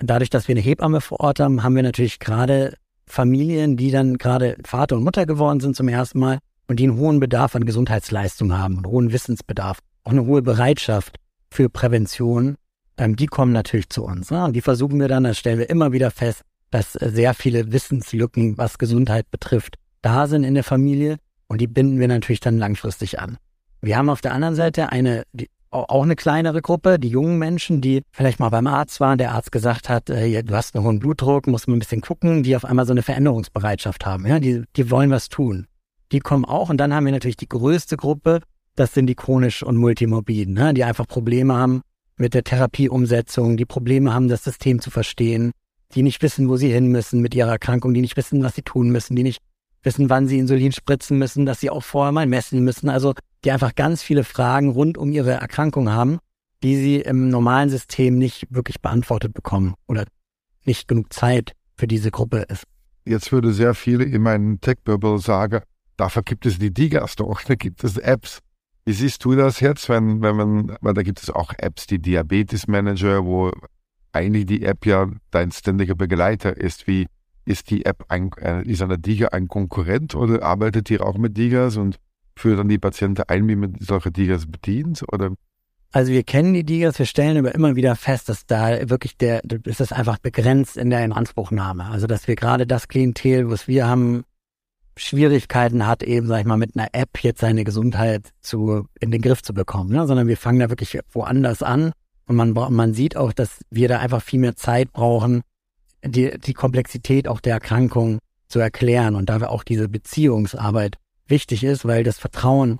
Speaker 1: dadurch, dass wir eine Hebamme vor Ort haben, haben wir natürlich gerade Familien, die dann gerade Vater und Mutter geworden sind zum ersten Mal und die einen hohen Bedarf an Gesundheitsleistung haben, einen hohen Wissensbedarf, auch eine hohe Bereitschaft für Prävention. Ähm, die kommen natürlich zu uns. Ne? Und die versuchen wir dann, da stellen wir immer wieder fest, dass sehr viele Wissenslücken, was Gesundheit betrifft, da sind in der Familie und die binden wir natürlich dann langfristig an. Wir haben auf der anderen Seite eine, die, auch eine kleinere Gruppe, die jungen Menschen, die vielleicht mal beim Arzt waren, der Arzt gesagt hat, äh, du hast einen hohen Blutdruck, musst mal ein bisschen gucken, die auf einmal so eine Veränderungsbereitschaft haben. Ja, die, die wollen was tun. Die kommen auch und dann haben wir natürlich die größte Gruppe, das sind die chronisch und multimorbiden, ne, die einfach Probleme haben mit der Therapieumsetzung, die Probleme haben, das System zu verstehen, die nicht wissen, wo sie hin müssen mit ihrer Erkrankung, die nicht wissen, was sie tun müssen, die nicht wissen, wann sie Insulin spritzen müssen, dass sie auch vorher mal messen müssen. Also die einfach ganz viele Fragen rund um ihre Erkrankung haben, die sie im normalen System nicht wirklich beantwortet bekommen oder nicht genug Zeit für diese Gruppe ist.
Speaker 3: Jetzt würde sehr viele in meinem Tech-Bubble sagen, dafür gibt es die Digas doch, da gibt es Apps. Wie siehst du das jetzt, wenn, wenn man, weil da gibt es auch Apps, die Diabetes Manager, wo eigentlich die App ja dein ständiger Begleiter ist. Wie ist die App ein, äh, ist eine Diga ein Konkurrent oder arbeitet ihr auch mit Digas und führt dann die Patienten ein, wie man solche Digas bedient? Oder?
Speaker 1: Also wir kennen die Digas, wir stellen aber immer wieder fest, dass da wirklich der, ist das einfach begrenzt in der Inanspruchnahme. Also dass wir gerade das Klientel, was wir haben, Schwierigkeiten hat, eben, sag ich mal, mit einer App jetzt seine Gesundheit zu, in den Griff zu bekommen, ne? sondern wir fangen da wirklich woanders an und man, man sieht auch, dass wir da einfach viel mehr Zeit brauchen, die, die Komplexität auch der Erkrankung zu erklären und da wir auch diese Beziehungsarbeit wichtig ist, weil das Vertrauen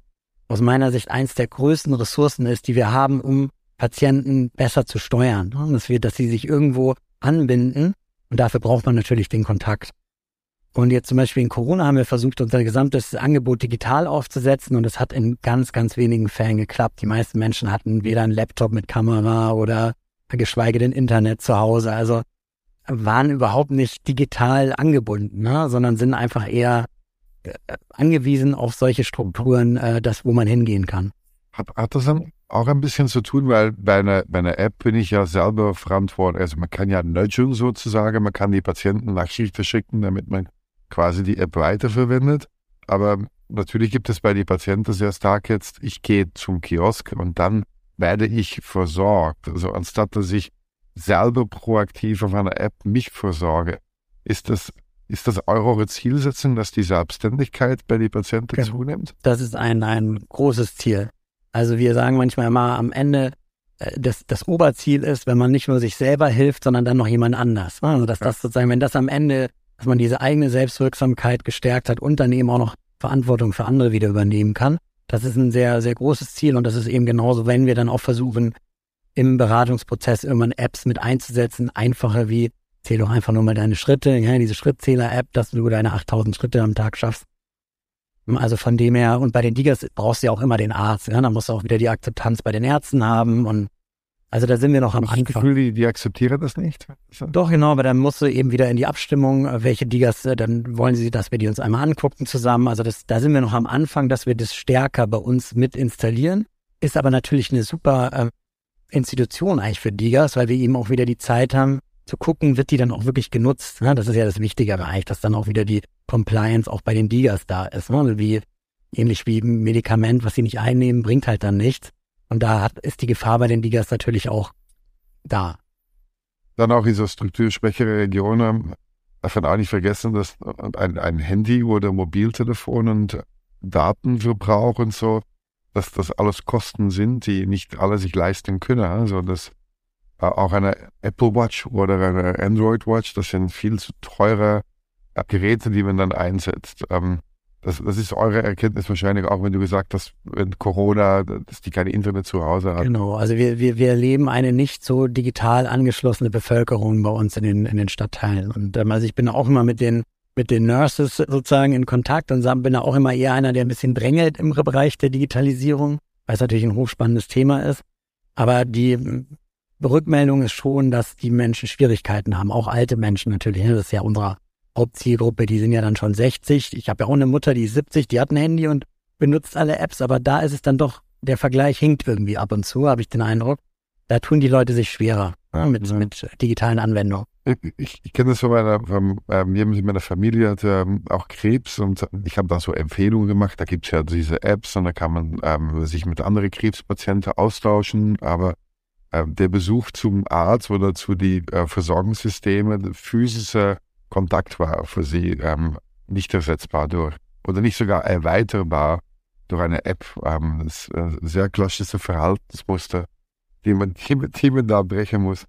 Speaker 1: aus meiner Sicht eins der größten Ressourcen ist, die wir haben, um Patienten besser zu steuern. Dass wir, dass sie sich irgendwo anbinden und dafür braucht man natürlich den Kontakt. Und jetzt zum Beispiel in Corona haben wir versucht, unser gesamtes Angebot digital aufzusetzen und es hat in ganz, ganz wenigen Fällen geklappt. Die meisten Menschen hatten weder einen Laptop mit Kamera oder geschweige denn Internet zu Hause. Also waren überhaupt nicht digital angebunden, ne? sondern sind einfach eher angewiesen auf solche Strukturen, äh, das, wo man hingehen kann.
Speaker 3: Hat, hat das dann auch ein bisschen zu tun, weil bei einer, bei einer App bin ich ja selber verantwortlich. Also man kann ja nudgen sozusagen, man kann die Patienten Nachrichten schicken, damit man quasi die App weiterverwendet. Aber natürlich gibt es bei den Patienten sehr stark jetzt, ich gehe zum Kiosk und dann werde ich versorgt. Also anstatt dass ich selber proaktiv auf einer App mich versorge, ist das ist das eure Zielsetzung, dass die Selbstständigkeit bei den Patienten genau. zunimmt?
Speaker 1: Das ist ein, ein großes Ziel. Also wir sagen manchmal immer am Ende, äh, das, das Oberziel ist, wenn man nicht nur sich selber hilft, sondern dann noch jemand anders. Also dass das sozusagen, wenn das am Ende, dass man diese eigene Selbstwirksamkeit gestärkt hat und dann eben auch noch Verantwortung für andere wieder übernehmen kann. Das ist ein sehr, sehr großes Ziel und das ist eben genauso, wenn wir dann auch versuchen, im Beratungsprozess irgendwann Apps mit einzusetzen, einfacher wie zähl doch einfach nur mal deine Schritte, ja, diese Schrittzähler-App, dass du deine 8000 Schritte am Tag schaffst. Also von dem her, und bei den Digas brauchst du ja auch immer den Arzt, ja, da musst du auch wieder die Akzeptanz bei den Ärzten haben und also da sind wir noch am
Speaker 3: Anfang. Ich Gefühl, die, die akzeptieren das nicht.
Speaker 1: Doch, genau, aber dann musst du eben wieder in die Abstimmung, äh, welche Digas, äh, dann wollen sie, dass wir die uns einmal angucken zusammen. Also das, da sind wir noch am Anfang, dass wir das stärker bei uns mit installieren. Ist aber natürlich eine super äh, Institution eigentlich für Digas, weil wir eben auch wieder die Zeit haben, zu gucken, wird die dann auch wirklich genutzt. Ne? Das ist ja das Wichtigere eigentlich, dass dann auch wieder die Compliance auch bei den Digas da ist. Ne? Wie, ähnlich wie ein Medikament, was sie nicht einnehmen, bringt halt dann nichts. Und da hat, ist die Gefahr bei den Digas natürlich auch da.
Speaker 3: Dann auch so strukturschwächere Regionen darf man auch nicht vergessen, dass ein, ein Handy oder Mobiltelefon und Datenverbrauch und so, dass das alles Kosten sind, die nicht alle sich leisten können. Also das auch eine Apple Watch oder eine Android Watch, das sind viel zu teure äh, Geräte, die man dann einsetzt. Ähm, das, das ist eure Erkenntnis wahrscheinlich auch, wenn du gesagt hast, wenn Corona, dass die keine Internet zu Hause hat.
Speaker 1: Genau, also wir, wir, wir erleben eine nicht so digital angeschlossene Bevölkerung bei uns in den, in den Stadtteilen. Und ähm, also ich bin auch immer mit den, mit den Nurses sozusagen in Kontakt und bin auch immer eher einer, der ein bisschen drängelt im Bereich der Digitalisierung, weil es natürlich ein hochspannendes Thema ist. Aber die Rückmeldung ist schon, dass die Menschen Schwierigkeiten haben, auch alte Menschen natürlich. Ne? Das ist ja unsere Hauptzielgruppe, die sind ja dann schon 60. Ich habe ja auch eine Mutter, die ist 70, die hat ein Handy und benutzt alle Apps, aber da ist es dann doch, der Vergleich hinkt irgendwie ab und zu, habe ich den Eindruck. Da tun die Leute sich schwerer ja, ne, mit, mit digitalen Anwendungen.
Speaker 3: Ich, ich kenne das von meiner, von, ähm, jemand in meiner Familie hat ähm, auch Krebs und ich habe da so Empfehlungen gemacht. Da gibt es ja diese Apps und da kann man ähm, sich mit anderen Krebspatienten austauschen, aber äh, der Besuch zum Arzt oder zu die äh, Versorgungssysteme, physischer Kontakt war für sie ähm, nicht ersetzbar durch oder nicht sogar erweiterbar durch eine App. Ähm, das ein sehr klassische Verhaltensmuster, die man, die man da brechen muss.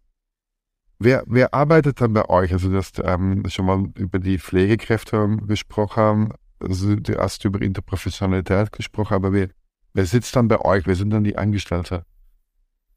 Speaker 3: Wer, wer arbeitet dann bei euch? Also du hast ähm, schon mal über die Pflegekräfte gesprochen, also du hast über Interprofessionalität gesprochen, aber wer, wer sitzt dann bei euch? Wer sind dann die Angestellten?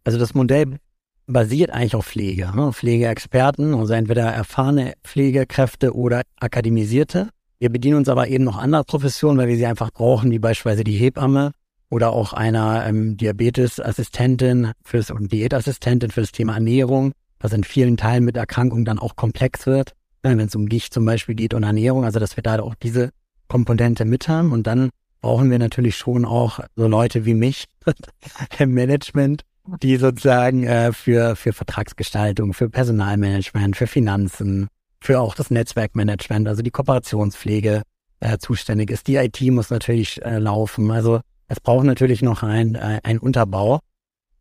Speaker 1: Also das Modell basiert eigentlich auf Pflege. Ne? Pflegeexperten, also entweder erfahrene Pflegekräfte oder akademisierte. Wir bedienen uns aber eben noch anderer Professionen, weil wir sie einfach brauchen, wie beispielsweise die Hebamme oder auch einer ähm, Diabetesassistentin fürs und Diätassistentin für das Thema Ernährung, was in vielen Teilen mit Erkrankungen dann auch komplex wird, wenn es um Gicht zum Beispiel geht und Ernährung, also dass wir da auch diese Komponente mit haben und dann brauchen wir natürlich schon auch so Leute wie mich im Management, die sozusagen äh, für, für Vertragsgestaltung, für Personalmanagement, für Finanzen, für auch das Netzwerkmanagement, also die Kooperationspflege äh, zuständig ist. Die IT muss natürlich äh, laufen. Also es braucht natürlich noch ein, äh, ein Unterbau.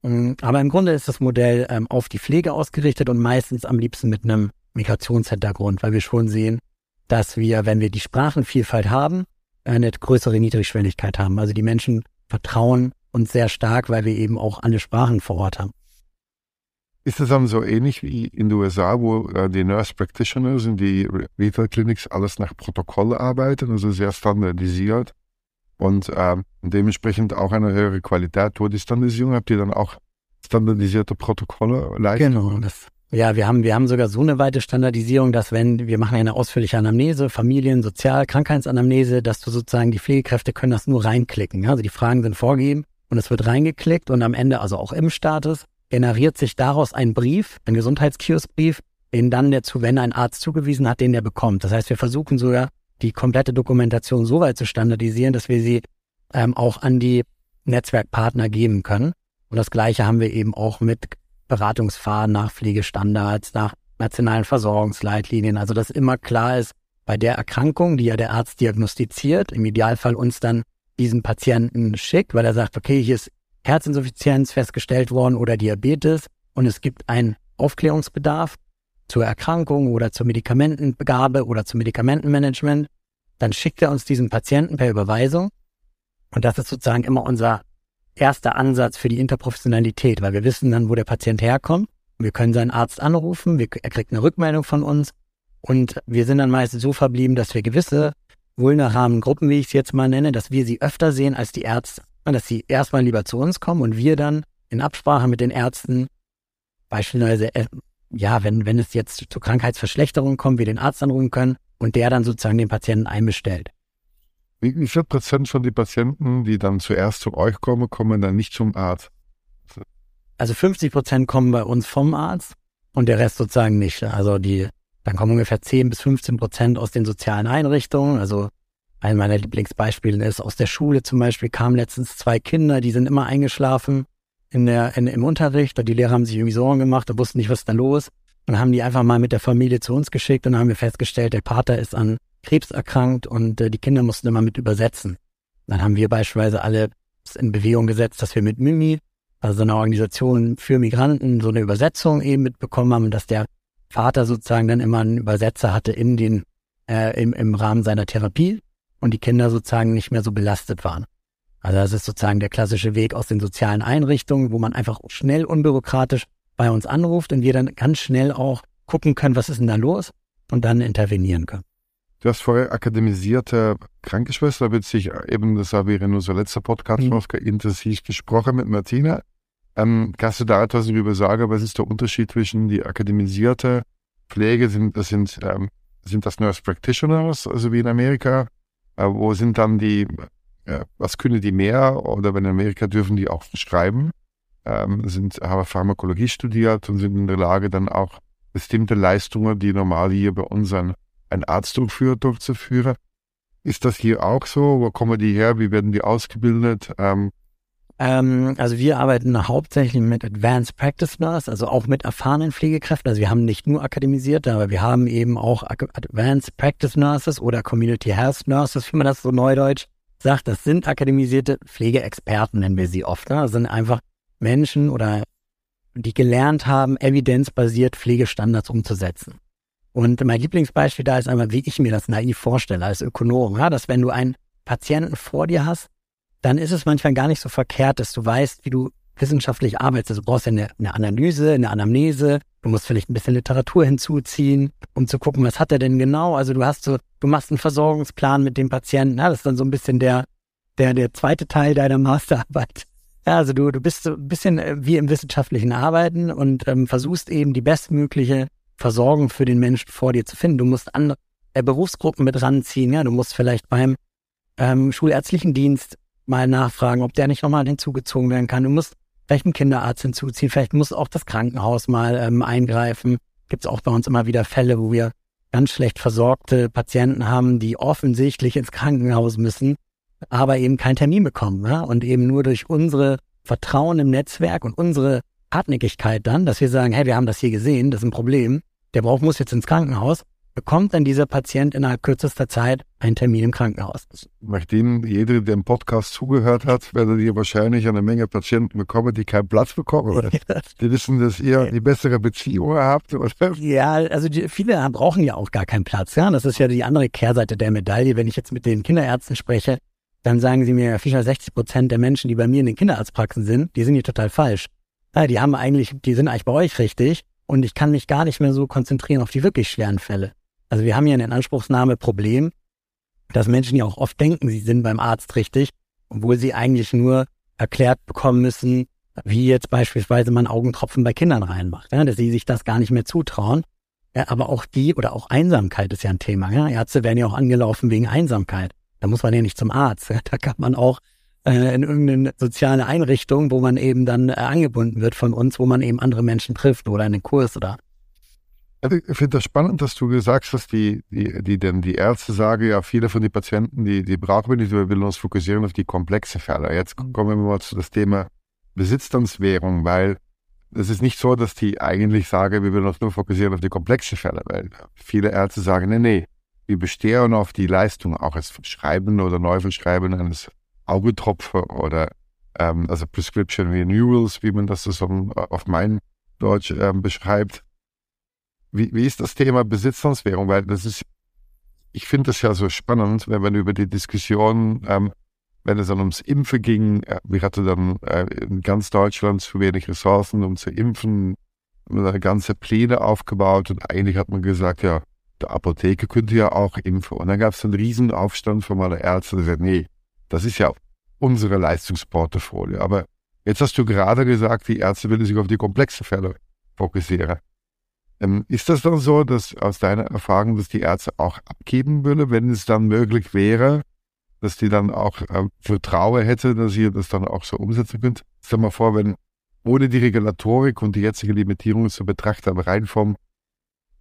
Speaker 1: Mm, aber im Grunde ist das Modell ähm, auf die Pflege ausgerichtet und meistens am liebsten mit einem Migrationshintergrund, weil wir schon sehen, dass wir, wenn wir die Sprachenvielfalt haben, eine größere Niedrigschwelligkeit haben. Also die Menschen vertrauen uns sehr stark, weil wir eben auch alle Sprachen vor Ort haben.
Speaker 3: Ist das dann so ähnlich wie in den USA, wo äh, die Nurse Practitioners und die Retail Clinics alles nach Protokoll arbeiten, also sehr standardisiert und äh, dementsprechend auch eine höhere Qualität durch die Standardisierung? Habt ihr dann auch standardisierte Protokolle
Speaker 1: leisten? Genau, das ja, wir haben, wir haben sogar so eine weite Standardisierung, dass wenn, wir machen eine ausführliche Anamnese, Familien-, Sozial-, Krankheitsanamnese, dass du sozusagen, die Pflegekräfte können das nur reinklicken. Also die Fragen sind vorgegeben und es wird reingeklickt und am Ende, also auch im Status, generiert sich daraus ein Brief, ein Gesundheitskioskbrief, den dann der zu, wenn ein Arzt zugewiesen hat, den der bekommt. Das heißt, wir versuchen sogar die komplette Dokumentation so weit zu standardisieren, dass wir sie ähm, auch an die Netzwerkpartner geben können. Und das Gleiche haben wir eben auch mit Beratungsfahren nach Pflegestandards, nach nationalen Versorgungsleitlinien. Also dass immer klar ist, bei der Erkrankung, die ja der Arzt diagnostiziert, im Idealfall uns dann diesen Patienten schickt, weil er sagt, okay, hier ist Herzinsuffizienz festgestellt worden oder Diabetes und es gibt einen Aufklärungsbedarf zur Erkrankung oder zur Medikamentengabe oder zum Medikamentenmanagement, dann schickt er uns diesen Patienten per Überweisung. Und das ist sozusagen immer unser erster Ansatz für die Interprofessionalität, weil wir wissen dann, wo der Patient herkommt. Wir können seinen Arzt anrufen, wir, er kriegt eine Rückmeldung von uns und wir sind dann meistens so verblieben, dass wir gewisse vulnerablen Gruppen, wie ich es jetzt mal nenne, dass wir sie öfter sehen als die Ärzte. Und dass sie erstmal lieber zu uns kommen und wir dann in Absprache mit den Ärzten beispielsweise, äh, ja, wenn, wenn es jetzt zu Krankheitsverschlechterungen kommt, wir den Arzt anrufen können und der dann sozusagen den Patienten einbestellt.
Speaker 3: Wie, viel Prozent von den Patienten, die dann zuerst zu euch kommen, kommen dann nicht zum Arzt?
Speaker 1: Also 50 Prozent kommen bei uns vom Arzt und der Rest sozusagen nicht. Also die, dann kommen ungefähr 10 bis 15 Prozent aus den sozialen Einrichtungen. Also ein meiner Lieblingsbeispiele ist aus der Schule zum Beispiel kamen letztens zwei Kinder, die sind immer eingeschlafen in der, in, im Unterricht und die Lehrer haben sich irgendwie Sorgen gemacht und wussten nicht, was ist da los. Und haben die einfach mal mit der Familie zu uns geschickt und haben wir festgestellt, der Pater ist an Krebs erkrankt und äh, die Kinder mussten immer mit übersetzen. Dann haben wir beispielsweise alle in Bewegung gesetzt, dass wir mit Mimi, also einer Organisation für Migranten, so eine Übersetzung eben mitbekommen haben, dass der Vater sozusagen dann immer einen Übersetzer hatte in den, äh, im, im Rahmen seiner Therapie und die Kinder sozusagen nicht mehr so belastet waren. Also das ist sozusagen der klassische Weg aus den sozialen Einrichtungen, wo man einfach schnell unbürokratisch bei uns anruft und wir dann ganz schnell auch gucken können, was ist denn da los und dann intervenieren können.
Speaker 3: Du hast vorher akademisierte Krankenschwester, wird sich eben, das habe ich in unserer letzten Podcast-Folge mhm. intensiv gesprochen mit Martina. Ähm, kannst du da etwas darüber sagen, was ist der Unterschied zwischen die akademisierte Pflege, sind das, sind, ähm, sind das Nurse Practitioners, also wie in Amerika? Äh, wo sind dann die, äh, was können die mehr? Oder wenn in Amerika dürfen die auch schreiben, ähm, sind, haben Pharmakologie studiert und sind in der Lage, dann auch bestimmte Leistungen, die normal hier bei uns ein ein Arzt durchführt, durchzuführen. Ist das hier auch so? Wo kommen die her? Wie werden die ausgebildet?
Speaker 1: Ähm, ähm, also wir arbeiten hauptsächlich mit Advanced Practice Nurse, also auch mit erfahrenen Pflegekräften. Also wir haben nicht nur akademisierte, aber wir haben eben auch Advanced Practice Nurses oder Community Health Nurses, wie man das so neudeutsch sagt. Das sind akademisierte Pflegeexperten, nennen wir sie oft. Ne? Das sind einfach Menschen oder die gelernt haben, evidenzbasiert Pflegestandards umzusetzen. Und mein Lieblingsbeispiel da ist einmal, wie ich mir das naiv vorstelle als Ökonom, ja, dass wenn du einen Patienten vor dir hast, dann ist es manchmal gar nicht so verkehrt, dass du weißt, wie du wissenschaftlich arbeitest. Also du brauchst ja eine, eine Analyse, eine Anamnese, du musst vielleicht ein bisschen Literatur hinzuziehen, um zu gucken, was hat er denn genau. Also du hast so, du machst einen Versorgungsplan mit dem Patienten, ja, das ist dann so ein bisschen der, der, der zweite Teil deiner Masterarbeit. Ja, also du, du bist so ein bisschen äh, wie im wissenschaftlichen Arbeiten und ähm, versuchst eben die bestmögliche Versorgung für den Menschen vor dir zu finden. Du musst andere äh, Berufsgruppen mit ranziehen. Ja, du musst vielleicht beim ähm, schulärztlichen Dienst mal nachfragen, ob der nicht nochmal hinzugezogen werden kann. Du musst vielleicht einen Kinderarzt hinzuziehen. Vielleicht muss auch das Krankenhaus mal ähm, eingreifen. Gibt es auch bei uns immer wieder Fälle, wo wir ganz schlecht versorgte Patienten haben, die offensichtlich ins Krankenhaus müssen, aber eben keinen Termin bekommen. Ja? Und eben nur durch unsere Vertrauen im Netzwerk und unsere Hartnäckigkeit dann, dass wir sagen, hey, wir haben das hier gesehen, das ist ein Problem, der braucht, muss jetzt ins Krankenhaus, bekommt dann dieser Patient innerhalb kürzester Zeit einen Termin im Krankenhaus.
Speaker 3: Nachdem jeder dem Podcast zugehört hat, werdet ihr wahrscheinlich eine Menge Patienten bekommen, die keinen Platz bekommen. die wissen, dass ihr die bessere Beziehung habt. Oder?
Speaker 1: Ja, also die, viele brauchen ja auch gar keinen Platz. Ja, das ist ja die andere Kehrseite der Medaille. Wenn ich jetzt mit den Kinderärzten spreche, dann sagen sie mir, Fischer, 60 Prozent der Menschen, die bei mir in den Kinderarztpraxen sind, die sind hier total falsch. Ja, die haben eigentlich, die sind eigentlich bei euch richtig und ich kann mich gar nicht mehr so konzentrieren auf die wirklich schweren Fälle. Also wir haben hier ein Inanspruchsnahme-Problem, dass Menschen ja auch oft denken, sie sind beim Arzt richtig, obwohl sie eigentlich nur erklärt bekommen müssen, wie jetzt beispielsweise man Augentropfen bei Kindern reinmacht, ja, dass sie sich das gar nicht mehr zutrauen. Ja, aber auch die oder auch Einsamkeit ist ja ein Thema. Ja? Ärzte werden ja auch angelaufen wegen Einsamkeit. Da muss man ja nicht zum Arzt. Ja? Da kann man auch äh, in irgendeine soziale Einrichtung, wo man eben dann äh, angebunden wird von uns, wo man eben andere Menschen trifft oder einen Kurs oder.
Speaker 3: Also ich finde das spannend, dass du gesagt hast, die, die, die, denn die Ärzte sagen, ja, viele von den Patienten, die, die brauchen wir nicht, wir wollen uns fokussieren auf die komplexen Fälle. Jetzt mhm. kommen wir mal zu das Thema Besitzstandswährung, weil es ist nicht so, dass die eigentlich sagen, wir wollen uns nur fokussieren auf die komplexen Fälle, weil viele Ärzte sagen, nee, nee, wir bestehen auf die Leistung, auch als Schreiben oder Neuverschreiben eines Augentropfen oder ähm, also Prescription Renewals, wie man das so auf mein Deutsch ähm, beschreibt. Wie, wie ist das Thema Besitzstandswährung? Weil das ist, ich finde das ja so spannend, wenn man über die Diskussion, ähm, wenn es dann ums Impfen ging, äh, wir hatten dann äh, in ganz Deutschland zu wenig Ressourcen, um zu impfen, eine ganze Pläne aufgebaut und eigentlich hat man gesagt, ja, der Apotheke könnte ja auch impfen. Und dann gab es einen riesen Aufstand von meiner Ärzte, die gesagt, nee, das ist ja unsere Leistungsportfolio. Aber jetzt hast du gerade gesagt, die Ärzte will sich auf die komplexen Fälle fokussieren. Ähm, ist das dann so, dass aus deiner Erfahrung, dass die Ärzte auch abgeben würden, wenn es dann möglich wäre, dass die dann auch äh, Vertrauen hätte, dass ihr das dann auch so umsetzen könnt? Stell mal vor, wenn ohne die Regulatorik und die jetzige Limitierung zu betrachten, aber rein vom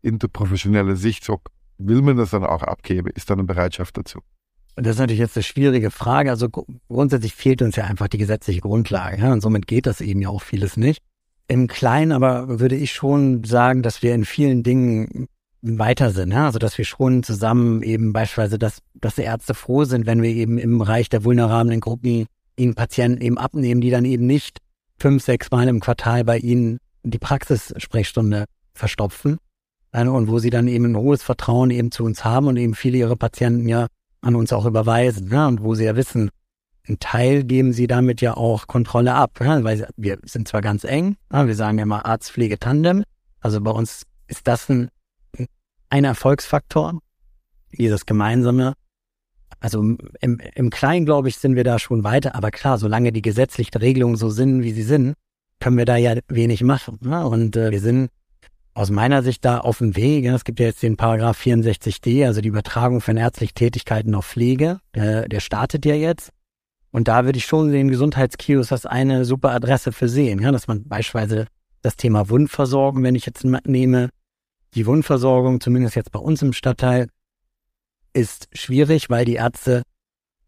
Speaker 3: interprofessionellen Sicht, so will man das dann auch abgeben? Ist da eine Bereitschaft dazu?
Speaker 1: Das ist natürlich jetzt eine schwierige Frage. Also grundsätzlich fehlt uns ja einfach die gesetzliche Grundlage. Ja? Und somit geht das eben ja auch vieles nicht. Im Kleinen aber würde ich schon sagen, dass wir in vielen Dingen weiter sind. Ja? Also dass wir schon zusammen eben beispielsweise, dass, dass die Ärzte froh sind, wenn wir eben im Bereich der vulnerablen Gruppen ihnen Patienten eben abnehmen, die dann eben nicht fünf, sechs Mal im Quartal bei ihnen die Praxissprechstunde verstopfen. Und wo sie dann eben ein hohes Vertrauen eben zu uns haben und eben viele ihrer Patienten ja an uns auch überweisen. Ja? Und wo sie ja wissen, ein Teil geben sie damit ja auch Kontrolle ab, weil wir sind zwar ganz eng, wir sagen ja mal Arzt, Pflege, Tandem. Also bei uns ist das ein, ein Erfolgsfaktor, dieses gemeinsame. Also im, im Kleinen, glaube ich, sind wir da schon weiter. Aber klar, solange die gesetzlichen Regelungen so sind, wie sie sind, können wir da ja wenig machen. Ne? Und äh, wir sind aus meiner Sicht da auf dem Weg. Es gibt ja jetzt den Paragraph 64d, also die Übertragung von ärztlichen Tätigkeiten auf Pflege. Der, der startet ja jetzt. Und da würde ich schon den Gesundheitskiosk als eine super Adresse für sehen, ja, dass man beispielsweise das Thema Wundversorgung, wenn ich jetzt nehme, die Wundversorgung, zumindest jetzt bei uns im Stadtteil, ist schwierig, weil die Ärzte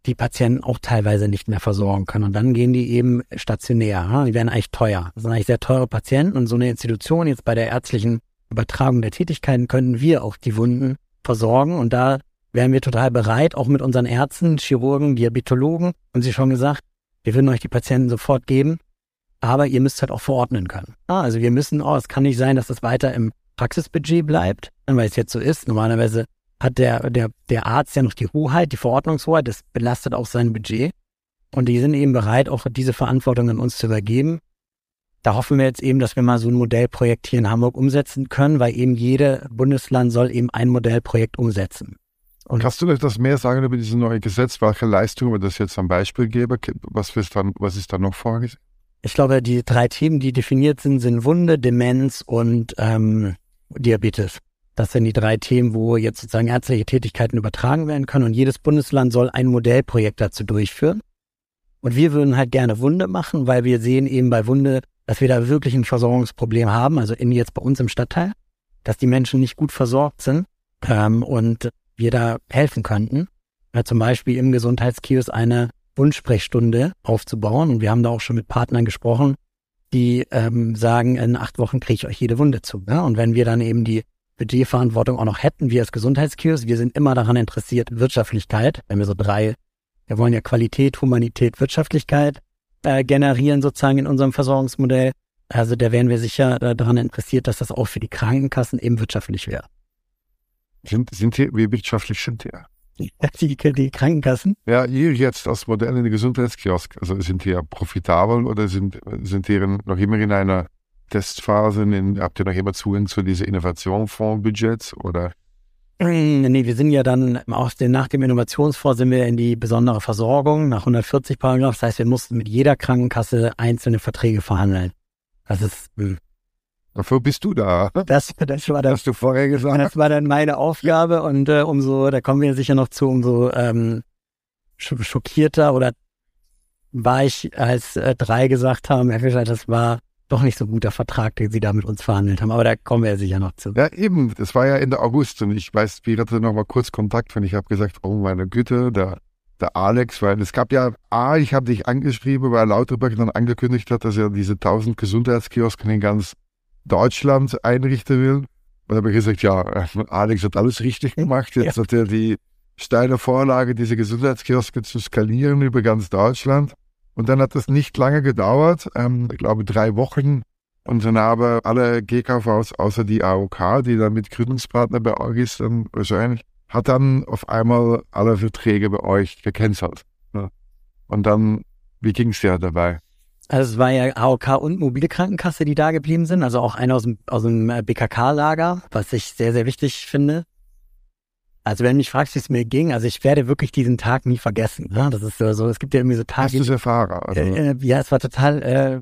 Speaker 1: die Patienten auch teilweise nicht mehr versorgen können. Und dann gehen die eben stationär. Ja? Die werden eigentlich teuer. Das sind eigentlich sehr teure Patienten. Und so eine Institution jetzt bei der ärztlichen Übertragung der Tätigkeiten können wir auch die Wunden versorgen. Und da wären wir total bereit, auch mit unseren Ärzten, Chirurgen, Diabetologen, und Sie schon gesagt, wir würden euch die Patienten sofort geben, aber ihr müsst halt auch verordnen können. Ah, also wir müssen, oh, es kann nicht sein, dass das weiter im Praxisbudget bleibt, weil es jetzt so ist. Normalerweise hat der, der, der Arzt ja noch die Hoheit, die Verordnungshoheit, das belastet auch sein Budget. Und die sind eben bereit, auch diese Verantwortung an uns zu übergeben. Da hoffen wir jetzt eben, dass wir mal so ein Modellprojekt hier in Hamburg umsetzen können, weil eben jede Bundesland soll eben ein Modellprojekt umsetzen.
Speaker 3: Und Kannst du etwas mehr sagen über dieses neue Gesetz, welche Leistungen wir das jetzt am Beispiel geben? Was ist dann, was ist da noch vorgesehen?
Speaker 1: Ich glaube, die drei Themen, die definiert sind, sind Wunde, Demenz und ähm, Diabetes. Das sind die drei Themen, wo jetzt sozusagen ärztliche Tätigkeiten übertragen werden können. Und jedes Bundesland soll ein Modellprojekt dazu durchführen. Und wir würden halt gerne Wunde machen, weil wir sehen eben bei Wunde, dass wir da wirklich ein Versorgungsproblem haben, also in jetzt bei uns im Stadtteil, dass die Menschen nicht gut versorgt sind. Ähm, und wir da helfen könnten. Ja, zum Beispiel im Gesundheitskiosk eine Wunschsprechstunde aufzubauen. Und wir haben da auch schon mit Partnern gesprochen, die ähm, sagen, in acht Wochen kriege ich euch jede Wunde zu. Ja? Und wenn wir dann eben die Budgetverantwortung auch noch hätten, wir als Gesundheitskiosk, wir sind immer daran interessiert, Wirtschaftlichkeit, wenn wir so drei, wir wollen ja Qualität, Humanität, Wirtschaftlichkeit äh, generieren sozusagen in unserem Versorgungsmodell. Also da wären wir sicher äh, daran interessiert, dass das auch für die Krankenkassen eben wirtschaftlich wäre.
Speaker 3: Sind, sind die, wie wirtschaftlich sind die?
Speaker 1: Die, die Krankenkassen?
Speaker 3: Ja, ihr jetzt als Modell in der Gesundheitskiosk, also sind die ja profitabel oder sind, sind die noch immer in einer Testphase? In, habt ihr noch immer Zugang zu diesen Innovationsfondsbudgets oder?
Speaker 1: Mm, nee, wir sind ja dann aus dem, nach dem Innovationsfonds sind wir in die besondere Versorgung nach 140 Paragraph. Das heißt, wir mussten mit jeder Krankenkasse einzelne Verträge verhandeln. Das ist hm.
Speaker 3: Dafür bist du da.
Speaker 1: Das, das war das, Hast du vorher gesagt. Das war dann meine Aufgabe und äh, umso, da kommen wir sicher noch zu, umso ähm, schockierter oder war ich, als äh, drei gesagt haben, Herr Fischer, das war doch nicht so guter Vertrag, den sie da mit uns verhandelt haben. Aber da kommen wir ja sicher noch zu.
Speaker 3: Ja, eben. Das war ja Ende August und ich weiß, wir hatten noch mal kurz Kontakt und ich habe gesagt, oh meine Güte, der, der Alex, weil es gab ja, A, ich habe dich angeschrieben, weil Lauterbach dann angekündigt hat, dass er diese 1000 Gesundheitskiosken in ganz Deutschland einrichten will. Und habe ich gesagt, ja, Alex hat alles richtig gemacht. Jetzt ja. hat er die steile Vorlage, diese Gesundheitskioske zu skalieren über ganz Deutschland. Und dann hat das nicht lange gedauert, ähm, ich glaube drei Wochen. Und dann haben alle GKVs außer die AOK, die dann mit Gründungspartner bei euch ist, dann wahrscheinlich, hat dann auf einmal alle Verträge bei euch gecancelt. Ja. Und dann, wie ging es dir dabei?
Speaker 1: Also es war ja AOK und mobile Krankenkasse, die da geblieben sind, also auch einer aus dem, aus dem BKK-Lager, was ich sehr, sehr wichtig finde. Also wenn du mich fragst, wie es mir ging, also ich werde wirklich diesen Tag nie vergessen. Ne? Das ist so, es gibt ja irgendwie so Tage.
Speaker 3: Hast du Fahrer?
Speaker 1: Also. Äh, ja, es war total, äh,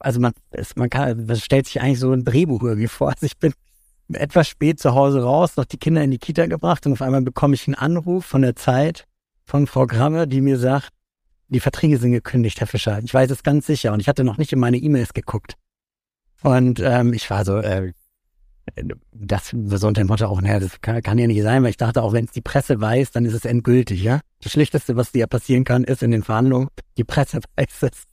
Speaker 1: also man, es, man kann, man stellt sich eigentlich so ein Drehbuch irgendwie vor. Also ich bin etwas spät zu Hause raus, noch die Kinder in die Kita gebracht und auf einmal bekomme ich einen Anruf von der Zeit von Frau Gramme, die mir sagt, die Verträge sind gekündigt, Herr Fischer. Ich weiß es ganz sicher und ich hatte noch nicht in meine E-Mails geguckt. Und ähm, ich war so, äh, das so unter dem Motto auch, naja, das kann, kann ja nicht sein, weil ich dachte auch, wenn es die Presse weiß, dann ist es endgültig, ja. Das Schlichteste, was dir passieren kann, ist in den Verhandlungen, die Presse weiß es.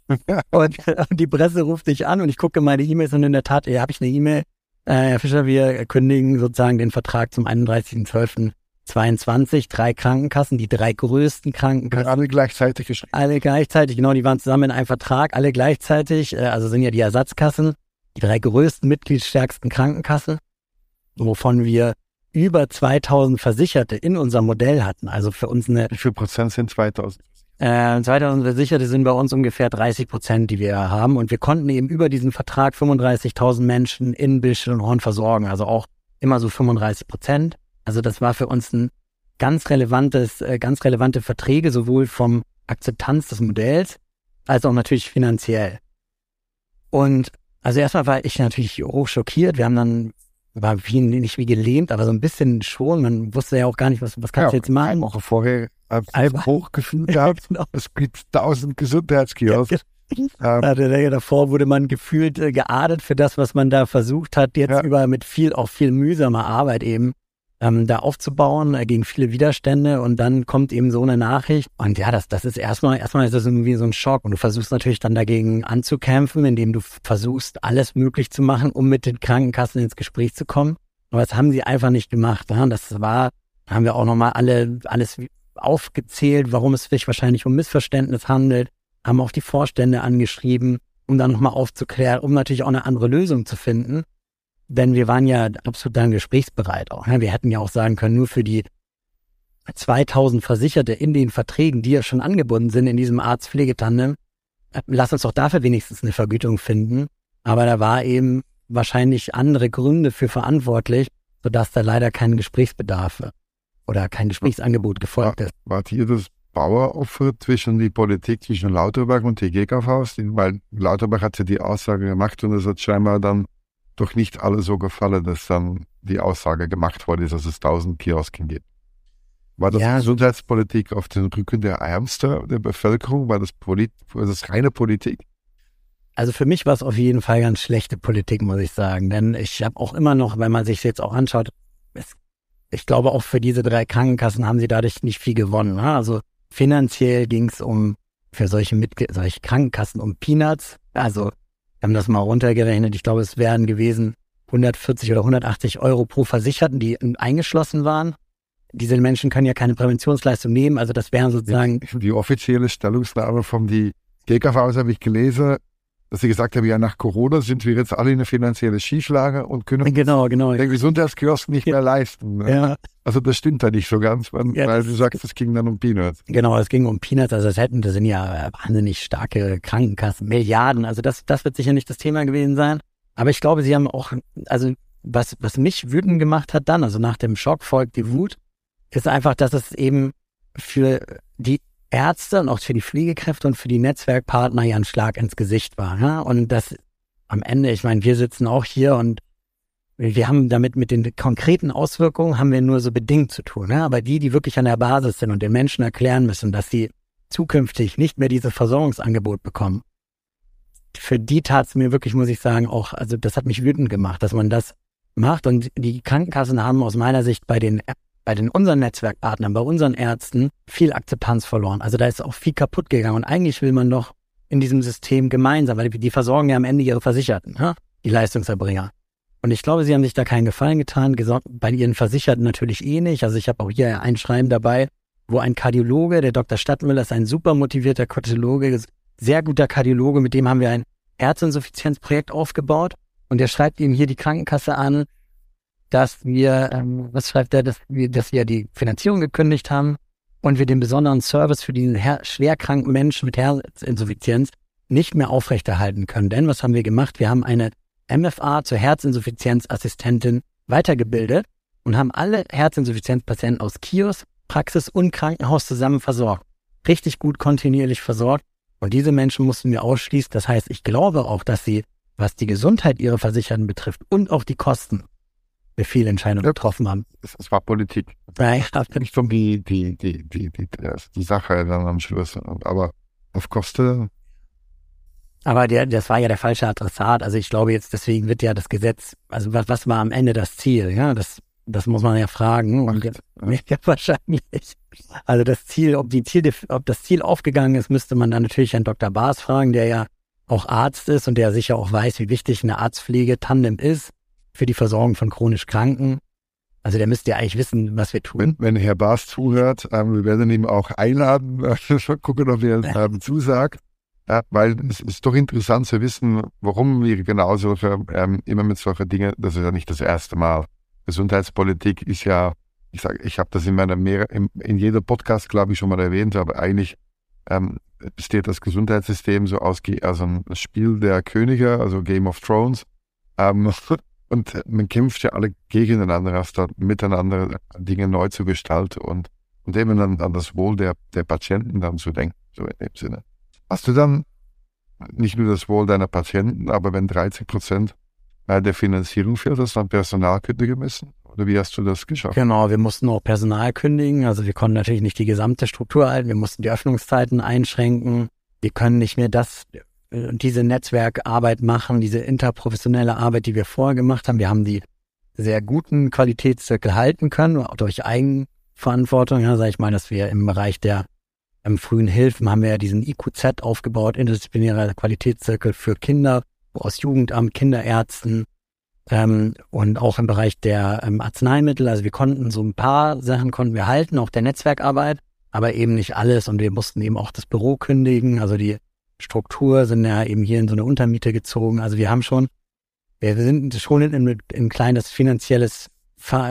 Speaker 1: und, und, die Presse ruft dich an und ich gucke meine E-Mails und in der Tat, ja, habe ich eine E-Mail. Äh, Herr Fischer, wir kündigen sozusagen den Vertrag zum 31.12.22. Drei Krankenkassen, die drei größten Krankenkassen.
Speaker 3: Alle gleichzeitig geschrieben.
Speaker 1: Alle gleichzeitig, genau, die waren zusammen in einem Vertrag, alle gleichzeitig, äh, also sind ja die Ersatzkassen die drei größten mitgliedsstärksten Krankenkassen, wovon wir über 2000 Versicherte in unserem Modell hatten. Also für uns eine.
Speaker 3: Wie viel Prozent sind 2000?
Speaker 1: Äh, 2000 Versicherte sind bei uns ungefähr 30 Prozent, die wir haben. Und wir konnten eben über diesen Vertrag 35.000 Menschen in Billstedt und Horn versorgen. Also auch immer so 35 Prozent. Also das war für uns ein ganz relevantes, äh, ganz relevante Verträge, sowohl vom Akzeptanz des Modells als auch natürlich finanziell. Und also erstmal war ich natürlich hoch schockiert. Wir haben dann, war wie, nicht wie gelähmt, aber so ein bisschen schon. Man wusste ja auch gar nicht, was, was kannst ja, du jetzt machen.
Speaker 3: Woche vorher hochgefühlt gehabt. genau. Es gibt tausend Gesundheitskiosks.
Speaker 1: Ja, ähm, ja, davor wurde man gefühlt äh, geadet für das, was man da versucht hat, jetzt ja. über mit viel, auch viel mühsamer Arbeit eben ähm, da aufzubauen, äh, gegen viele Widerstände und dann kommt eben so eine Nachricht. Und ja, das, das ist erstmal, erstmal ist das irgendwie so ein Schock. Und du versuchst natürlich dann dagegen anzukämpfen, indem du versuchst, alles möglich zu machen, um mit den Krankenkassen ins Gespräch zu kommen. Aber das haben sie einfach nicht gemacht. Ja? Das war, haben wir auch nochmal alle, alles aufgezählt, warum es sich wahrscheinlich um Missverständnis handelt, haben auch die Vorstände angeschrieben, um dann nochmal aufzuklären, um natürlich auch eine andere Lösung zu finden. Denn wir waren ja absolut dann gesprächsbereit auch. Wir hätten ja auch sagen können, nur für die 2000 Versicherte in den Verträgen, die ja schon angebunden sind in diesem Arzt-Pflegetandem, äh, lass uns doch dafür wenigstens eine Vergütung finden. Aber da war eben wahrscheinlich andere Gründe für verantwortlich, sodass da leider kein Gesprächsbedarf oder kein Gesprächsangebot gefolgt ist.
Speaker 3: Wart ihr das Baueropfer zwischen die Politik, zwischen Lauterbach und die GKVs? Weil Lauterbach hat ja die Aussage gemacht und es hat scheinbar dann doch nicht alle so gefallen, dass dann die Aussage gemacht wurde, dass es tausend Kiosken gibt. War das ja. Gesundheitspolitik auf den Rücken der Ärmsten der Bevölkerung? War das, Polit war das reine Politik?
Speaker 1: Also für mich war es auf jeden Fall ganz schlechte Politik, muss ich sagen. Denn ich habe auch immer noch, wenn man sich jetzt auch anschaut, es, ich glaube auch für diese drei Krankenkassen haben sie dadurch nicht viel gewonnen. Ne? Also finanziell ging es um für solche, Mitgl solche Krankenkassen um Peanuts. Also wir haben das mal runtergerechnet. Ich glaube, es wären gewesen 140 oder 180 Euro pro Versicherten, die eingeschlossen waren. Diese Menschen können ja keine Präventionsleistung nehmen. Also das wären sozusagen.
Speaker 3: Die offizielle Stellungnahme von die GKV habe ich gelesen dass sie gesagt haben, ja, nach Corona sind wir jetzt alle in eine finanzielle Schieflage und können
Speaker 1: genau, genau.
Speaker 3: den Gesundheitskiosk nicht mehr leisten. Ne? Ja. Also das stimmt da nicht so ganz, weil, ja, weil du sagst, es ging dann um Peanuts.
Speaker 1: Genau, es ging um Peanuts, also es hätten, das sind ja wahnsinnig starke Krankenkassen, Milliarden, also das, das wird sicher nicht das Thema gewesen sein. Aber ich glaube, sie haben auch, also was, was mich wütend gemacht hat dann, also nach dem Schock folgt die Wut, ist einfach, dass es eben für die Ärzte und auch für die Pflegekräfte und für die Netzwerkpartner ja ein Schlag ins Gesicht war. Ja? Und das am Ende, ich meine, wir sitzen auch hier und wir haben damit mit den konkreten Auswirkungen haben wir nur so bedingt zu tun. Ja? Aber die, die wirklich an der Basis sind und den Menschen erklären müssen, dass sie zukünftig nicht mehr dieses Versorgungsangebot bekommen, für die tat es mir wirklich, muss ich sagen, auch, also das hat mich wütend gemacht, dass man das macht. Und die Krankenkassen haben aus meiner Sicht bei den, bei den unseren Netzwerkpartnern, bei unseren Ärzten viel Akzeptanz verloren. Also da ist auch viel kaputt gegangen. Und eigentlich will man doch in diesem System gemeinsam, weil die versorgen ja am Ende ihre Versicherten, ja? die Leistungserbringer. Und ich glaube, sie haben sich da keinen Gefallen getan, bei ihren Versicherten natürlich eh nicht. Also ich habe auch hier ein Schreiben dabei, wo ein Kardiologe, der Dr. Stadtmüller ist ein super motivierter Kardiologe, sehr guter Kardiologe, mit dem haben wir ein Herzinsuffizienzprojekt aufgebaut. Und der schreibt ihm hier die Krankenkasse an, dass wir, ähm, was schreibt er, dass wir, dass wir die Finanzierung gekündigt haben und wir den besonderen Service für diesen schwerkranken Menschen mit Herzinsuffizienz nicht mehr aufrechterhalten können. Denn was haben wir gemacht? Wir haben eine MFA zur Herzinsuffizienzassistentin weitergebildet und haben alle Herzinsuffizienzpatienten aus Kiosk, Praxis und Krankenhaus zusammen versorgt. Richtig gut kontinuierlich versorgt. Und diese Menschen mussten wir ausschließen. Das heißt, ich glaube auch, dass sie, was die Gesundheit ihrer Versicherten betrifft und auch die Kosten, wir viele Entscheidungen ja, getroffen haben.
Speaker 3: Es war Politik.
Speaker 1: Ja, ja.
Speaker 3: Nicht um die, die, die, die, die, die Sache dann am Schluss. Aber auf Kosten
Speaker 1: aber der, das war ja der falsche Adressat. Also ich glaube jetzt, deswegen wird ja das Gesetz, also was, was war am Ende das Ziel? Ja, das, das muss man ja fragen. Und jetzt, ja, wahrscheinlich. Also das Ziel, ob die Ziel, ob das Ziel aufgegangen ist, müsste man dann natürlich Herrn Dr. Baas fragen, der ja auch Arzt ist und der sicher auch weiß, wie wichtig eine Arztpflege Tandem ist für die Versorgung von chronisch Kranken. Also der müsste ja eigentlich wissen, was wir tun.
Speaker 3: Wenn, wenn Herr Baas zuhört, ähm, wir werden ihn auch einladen, äh, gucken, ob er ähm, zusagt. Ja, weil es ist doch interessant zu wissen, warum wir genau solche, ähm, immer mit solchen Dingen, das ist ja nicht das erste Mal. Gesundheitspolitik ist ja, ich sage, ich habe das in meiner mehr, in, in jeder Podcast, glaube ich, schon mal erwähnt, aber eigentlich ähm, besteht das Gesundheitssystem so aus also ein Spiel der Könige, also Game of Thrones. Ähm, und man kämpft ja alle gegeneinander, statt miteinander Dinge neu zu gestalten und, und eben an, an das Wohl der, der Patienten dann zu denken, so in dem Sinne. Hast du dann nicht nur das Wohl deiner Patienten, aber wenn 30 Prozent der Finanzierung fehlt, hast du dann Personal kündigen müssen? Oder wie hast du das geschafft?
Speaker 1: Genau, wir mussten auch Personal kündigen. Also wir konnten natürlich nicht die gesamte Struktur halten. Wir mussten die Öffnungszeiten einschränken. Wir können nicht mehr das, äh, diese Netzwerkarbeit machen, diese interprofessionelle Arbeit, die wir vorher gemacht haben. Wir haben die sehr guten Qualitätszirkel halten können, durch Eigenverantwortung, ja, sage ich mal, dass wir im Bereich der im frühen Hilfen haben wir ja diesen IQZ aufgebaut, interdisziplinärer Qualitätszirkel für Kinder, aus Jugendamt, Kinderärzten ähm, und auch im Bereich der ähm, Arzneimittel. Also wir konnten so ein paar Sachen konnten wir halten, auch der Netzwerkarbeit, aber eben nicht alles und wir mussten eben auch das Büro kündigen. Also die Struktur sind ja eben hier in so eine Untermiete gezogen. Also wir haben schon, wir sind schon in, in ein kleines finanzielles,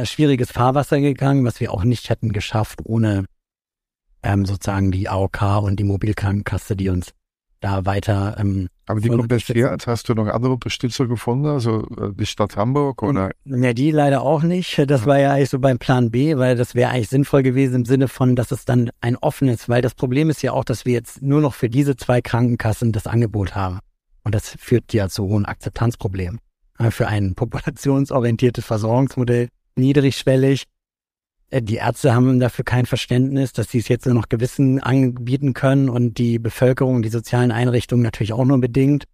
Speaker 1: schwieriges Fahrwasser gegangen, was wir auch nicht hätten geschafft ohne ähm, sozusagen die AOK und die Mobilkrankenkasse, die uns da weiter. Ähm,
Speaker 3: Aber die kompensiert, hast du noch andere Unterstützer gefunden, also äh, die Stadt Hamburg oder?
Speaker 1: Ja, die leider auch nicht. Das war ja eigentlich so beim Plan B, weil das wäre eigentlich sinnvoll gewesen im Sinne von, dass es dann ein offenes, weil das Problem ist ja auch, dass wir jetzt nur noch für diese zwei Krankenkassen das Angebot haben. Und das führt ja zu hohen Akzeptanzproblemen. Für ein populationsorientiertes Versorgungsmodell, niedrigschwellig, äh, die Ärzte haben dafür kein Verständnis, dass sie es jetzt nur noch Gewissen anbieten können und die Bevölkerung, die sozialen Einrichtungen natürlich auch nur bedingt.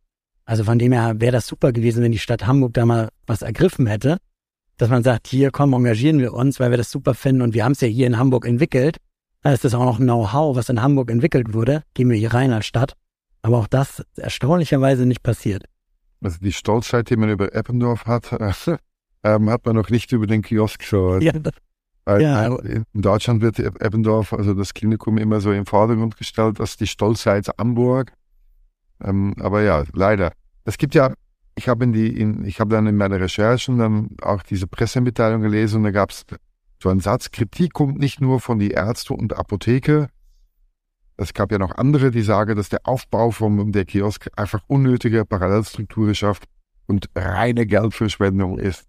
Speaker 1: Also von dem her wäre das super gewesen, wenn die Stadt Hamburg da mal was ergriffen hätte, dass man sagt, hier komm, engagieren wir uns, weil wir das super finden und wir haben es ja hier in Hamburg entwickelt. Da ist das auch noch Know-how, was in Hamburg entwickelt wurde. Gehen wir hier rein als Stadt. Aber auch das ist erstaunlicherweise nicht passiert.
Speaker 3: Also die Stolzheit, die man über Eppendorf hat, äh, hat man noch nicht über den Kiosk gehört. Ja, weil ja. in Deutschland wird Eppendorf, also das Klinikum, immer so im Vordergrund gestellt, dass die Stolzheit Hamburg. Ähm, aber ja, leider. Es gibt ja, ich habe in die, in, ich habe dann in meiner Recherchen dann auch diese Pressemitteilung gelesen und da gab es so einen Satz, Kritik kommt nicht nur von die Ärzte und Apotheke. Es gab ja noch andere, die sagen, dass der Aufbau von der Kiosk einfach unnötige Parallelstrukturen schafft und reine Geldverschwendung ist.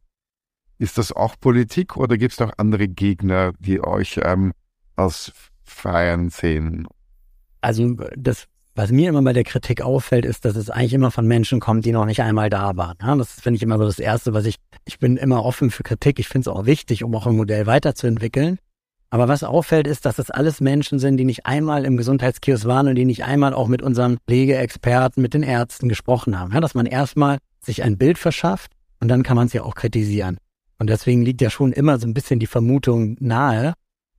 Speaker 3: Ist das auch Politik oder gibt es noch andere Gegner, die euch ähm, als Feiern sehen?
Speaker 1: Also das, was mir immer bei der Kritik auffällt, ist, dass es eigentlich immer von Menschen kommt, die noch nicht einmal da waren. Ja, das finde ich immer so das Erste, was ich, ich bin immer offen für Kritik. Ich finde es auch wichtig, um auch ein Modell weiterzuentwickeln. Aber was auffällt, ist, dass das alles Menschen sind, die nicht einmal im Gesundheitskiosk waren und die nicht einmal auch mit unseren Pflegeexperten, mit den Ärzten gesprochen haben. Ja, dass man erstmal sich ein Bild verschafft und dann kann man es ja auch kritisieren. Und deswegen liegt ja schon immer so ein bisschen die Vermutung nahe,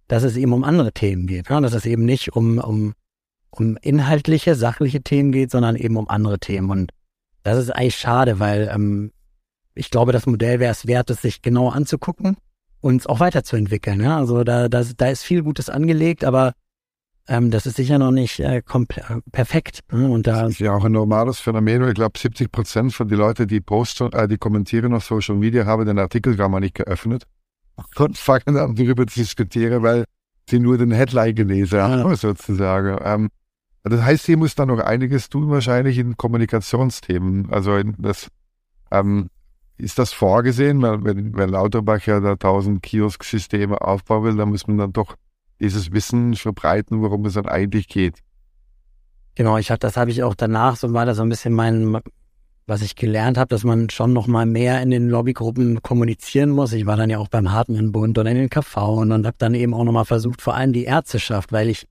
Speaker 1: dass es eben um andere Themen geht. Ja, dass es eben nicht um, um, um inhaltliche, sachliche Themen geht, sondern eben um andere Themen. Und das ist eigentlich schade, weil ähm, ich glaube, das Modell wäre es wert, es sich genau anzugucken uns auch weiterzuentwickeln. Ja? Also da, da, da ist viel Gutes angelegt, aber ähm, das ist sicher noch nicht äh, perfekt. Ne? Und da
Speaker 3: das ist ja auch ein normales Phänomen. Ich glaube, 70 Prozent von den Leuten, die posten, äh, die kommentieren auf Social Media, haben den Artikel gar mal nicht geöffnet und fangen an darüber zu diskutieren, weil sie nur den Headline gelesen haben, ja. sozusagen. Ähm, das heißt, sie muss da noch einiges tun, wahrscheinlich in Kommunikationsthemen. Also in das ähm, ist das vorgesehen? Weil wenn, wenn Lauterbach ja da tausend Kiosk-Systeme aufbauen will, dann muss man dann doch dieses Wissen verbreiten, worum es dann eigentlich geht.
Speaker 1: Genau, ich habe das habe ich auch danach, so war das so ein bisschen mein, was ich gelernt habe, dass man schon noch mal mehr in den Lobbygruppen kommunizieren muss. Ich war dann ja auch beim Hartmann-Bund und in den KV und habe dann eben auch noch mal versucht, vor allem die Ärzteschaft, weil ich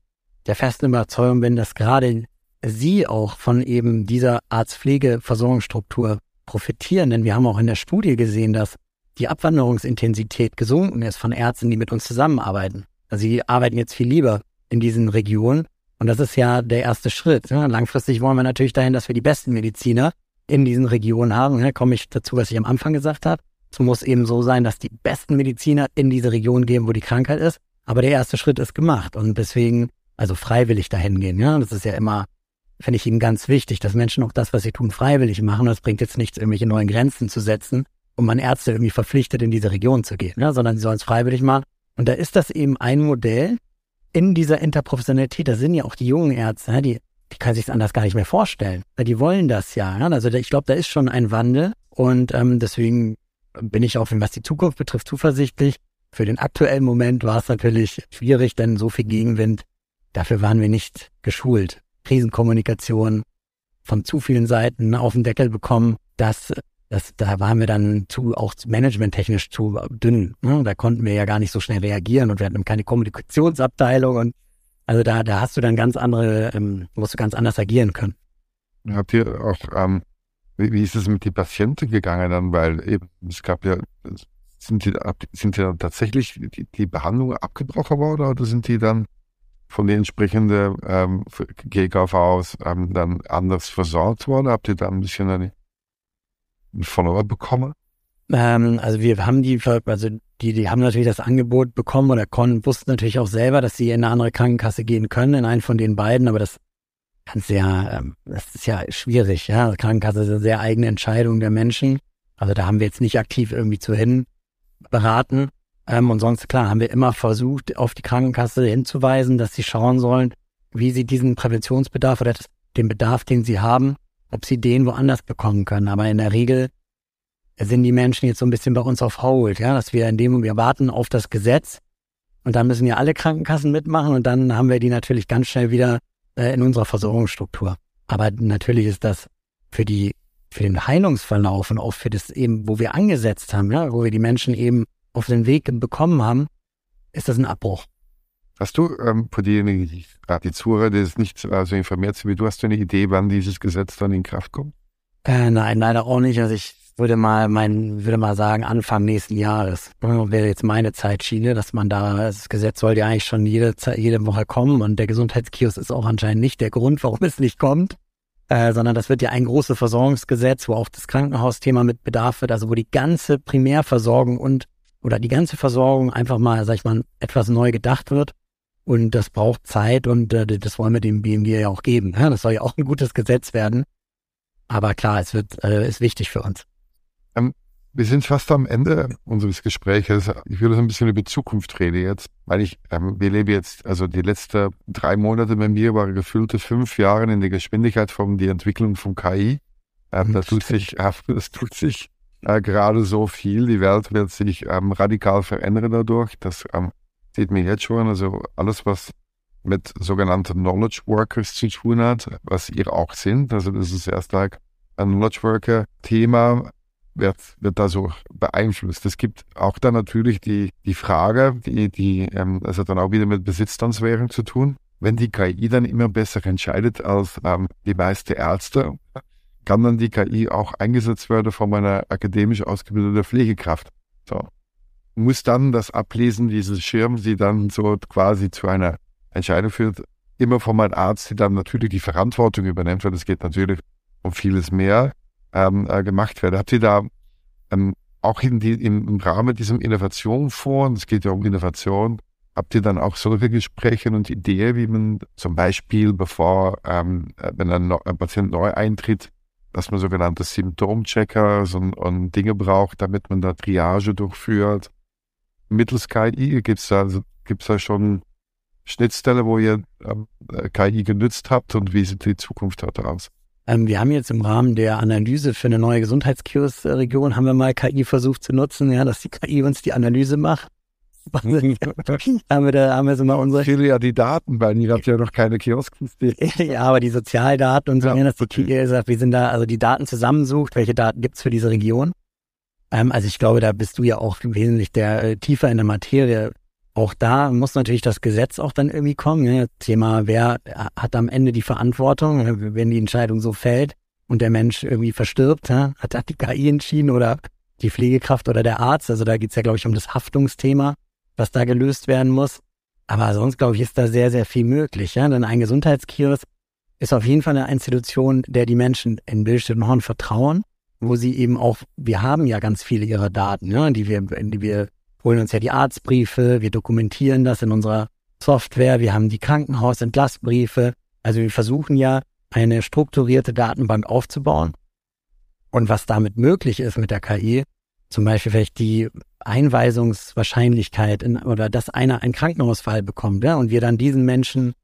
Speaker 1: der festen Überzeugung bin, dass gerade sie auch von eben dieser Arztpflegeversorgungsstruktur profitieren, denn wir haben auch in der Studie gesehen, dass die Abwanderungsintensität gesunken ist von Ärzten, die mit uns zusammenarbeiten. Sie arbeiten jetzt viel lieber in diesen Regionen und das ist ja der erste Schritt. Ja, langfristig wollen wir natürlich dahin, dass wir die besten Mediziner in diesen Regionen haben. Da komme ich dazu, was ich am Anfang gesagt habe. Es muss eben so sein, dass die besten Mediziner in diese Region gehen, wo die Krankheit ist. Aber der erste Schritt ist gemacht und deswegen, also freiwillig dahin gehen. Ja, das ist ja immer finde ich ihm ganz wichtig, dass Menschen auch das, was sie tun, freiwillig machen. Das bringt jetzt nichts, irgendwelche neuen Grenzen zu setzen, um man Ärzte irgendwie verpflichtet, in diese Region zu gehen, ja, sondern sie sollen es freiwillig machen. Und da ist das eben ein Modell in dieser Interprofessionalität. Da sind ja auch die jungen Ärzte, ja, die, die können sich anders gar nicht mehr vorstellen. Die wollen das ja. Also ich glaube, da ist schon ein Wandel und ähm, deswegen bin ich auch, was die Zukunft betrifft, zuversichtlich. Für den aktuellen Moment war es natürlich schwierig, denn so viel Gegenwind, dafür waren wir nicht geschult. Krisenkommunikation von zu vielen Seiten auf den Deckel bekommen, dass das, da waren wir dann zu, auch managementtechnisch zu dünn. Ne? Da konnten wir ja gar nicht so schnell reagieren und wir hatten keine Kommunikationsabteilung und also da, da hast du dann ganz andere, ähm, musst du ganz anders agieren können.
Speaker 3: Habt ihr auch, ähm, wie, wie ist es mit den Patienten gegangen dann? Weil eben, es gab ja, sind die, sind die dann tatsächlich die, die Behandlung abgebrochen worden oder sind die dann von den entsprechenden ähm, GKVs ähm, dann anders versorgt worden? Habt ihr da ein bisschen eine, ein Follower bekommen?
Speaker 1: Ähm, also wir haben die, also die, die haben natürlich das Angebot bekommen oder konnten, wussten natürlich auch selber, dass sie in eine andere Krankenkasse gehen können, in einen von den beiden, aber das kannst ja, ähm, das ist ja schwierig, ja. Krankenkasse ist eine sehr eigene Entscheidung der Menschen. Also da haben wir jetzt nicht aktiv irgendwie zu hin beraten. Ähm, und sonst, klar, haben wir immer versucht, auf die Krankenkasse hinzuweisen, dass sie schauen sollen, wie sie diesen Präventionsbedarf oder das, den Bedarf, den sie haben, ob sie den woanders bekommen können. Aber in der Regel sind die Menschen jetzt so ein bisschen bei uns auf Hold, ja, dass wir in dem, wir warten auf das Gesetz und dann müssen ja alle Krankenkassen mitmachen und dann haben wir die natürlich ganz schnell wieder äh, in unserer Versorgungsstruktur. Aber natürlich ist das für die, für den Heilungsverlauf und auch für das eben, wo wir angesetzt haben, ja, wo wir die Menschen eben auf den Weg bekommen haben, ist das ein Abbruch.
Speaker 3: Hast du ähm, für diejenigen, die, die Zuhörer, die es nicht so also informiert sind wie du, hast du eine Idee, wann dieses Gesetz dann in Kraft kommt?
Speaker 1: Äh, nein, leider auch nicht. Also ich würde mal mein, würde mal sagen, Anfang nächsten Jahres. Wäre jetzt meine Zeitschiene, dass man da, das Gesetz sollte ja eigentlich schon jede, jede Woche kommen und der Gesundheitskiosk ist auch anscheinend nicht der Grund, warum es nicht kommt. Äh, sondern das wird ja ein großes Versorgungsgesetz, wo auch das Krankenhausthema mit Bedarf wird, also wo die ganze Primärversorgung und oder die ganze Versorgung einfach mal, sag ich mal, etwas neu gedacht wird. Und das braucht Zeit und äh, das wollen wir dem BMG ja auch geben. Ja, das soll ja auch ein gutes Gesetz werden. Aber klar, es wird, äh, ist wichtig für uns.
Speaker 3: Ähm, wir sind fast am Ende unseres Gespräches. Ich will so ein bisschen über Zukunft reden jetzt, weil ich, ähm, wir leben jetzt, also die letzten drei Monate bei mir waren gefüllte fünf Jahre in der Geschwindigkeit von der Entwicklung von KI. Ähm, das tut sich, äh, das tut sich äh, gerade so viel. Die Welt wird sich ähm, radikal verändern dadurch. Das ähm, sieht man jetzt schon. Also alles, was mit sogenannten Knowledge Workers zu tun hat, was ihr auch sind. Also das ist erst like ein Knowledge Worker Thema. wird, wird da so beeinflusst. Es gibt auch dann natürlich die, die Frage, die, die, ähm, das hat dann auch wieder mit Besitztransferung zu tun. Wenn die KI dann immer besser entscheidet als ähm, die meisten Ärzte, kann dann die KI auch eingesetzt werden von einer akademisch ausgebildeten Pflegekraft. So. Muss dann das Ablesen dieses Schirms, die dann so quasi zu einer Entscheidung führt, immer von meinem Arzt, die dann natürlich die Verantwortung übernimmt, weil es geht natürlich um vieles mehr, ähm, äh, gemacht werden. Habt ihr da ähm, auch in die, im, im Rahmen diesem Innovationsfonds, es geht ja um Innovation, habt ihr dann auch solche Gespräche und Ideen, wie man zum Beispiel, bevor, ähm, äh, wenn ein, ein, Patient neu eintritt, dass man sogenannte Symptomchecker und, und Dinge braucht, damit man da Triage durchführt. Mittels KI gibt es da, also, gibt's da schon Schnittstelle, wo ihr äh, KI genützt habt und wie sieht die Zukunft daraus?
Speaker 1: Ähm, wir haben jetzt im Rahmen der Analyse für eine neue Gesundheitskiosk-Region haben wir mal KI versucht zu nutzen, ja, dass die KI uns die Analyse macht. haben wir da, haben wir so mal unsere.
Speaker 3: Viele ja die Daten, weil ihr habt ja noch keine Kiosks.
Speaker 1: ja, aber die Sozialdaten und so, ja, dass die KI sagt, wir sind da, also die Daten zusammensucht, welche Daten gibt's für diese Region. Ähm, also ich glaube, da bist du ja auch wesentlich der äh, tiefer in der Materie auch da muss natürlich das Gesetz auch dann irgendwie kommen. Ne? Thema, wer hat am Ende die Verantwortung, wenn die Entscheidung so fällt und der Mensch irgendwie verstirbt, ja? hat, hat die KI entschieden oder die Pflegekraft oder der Arzt. Also da geht's ja, glaube ich, um das Haftungsthema, was da gelöst werden muss. Aber sonst, glaube ich, ist da sehr, sehr viel möglich. Ja? Denn ein Gesundheitskiosk ist auf jeden Fall eine Institution, der die Menschen in Bildstedt und Horn vertrauen, wo sie eben auch, wir haben ja ganz viele ihrer Daten, ja, die wir, die wir holen uns ja die Arztbriefe, wir dokumentieren das in unserer Software, wir haben die Krankenhausentlassbriefe. Also wir versuchen ja eine strukturierte Datenbank aufzubauen. Und was damit möglich ist mit der KI, zum Beispiel vielleicht die Einweisungswahrscheinlichkeit in, oder dass einer einen Krankenhausfall bekommt, ja, und wir dann diesen Menschen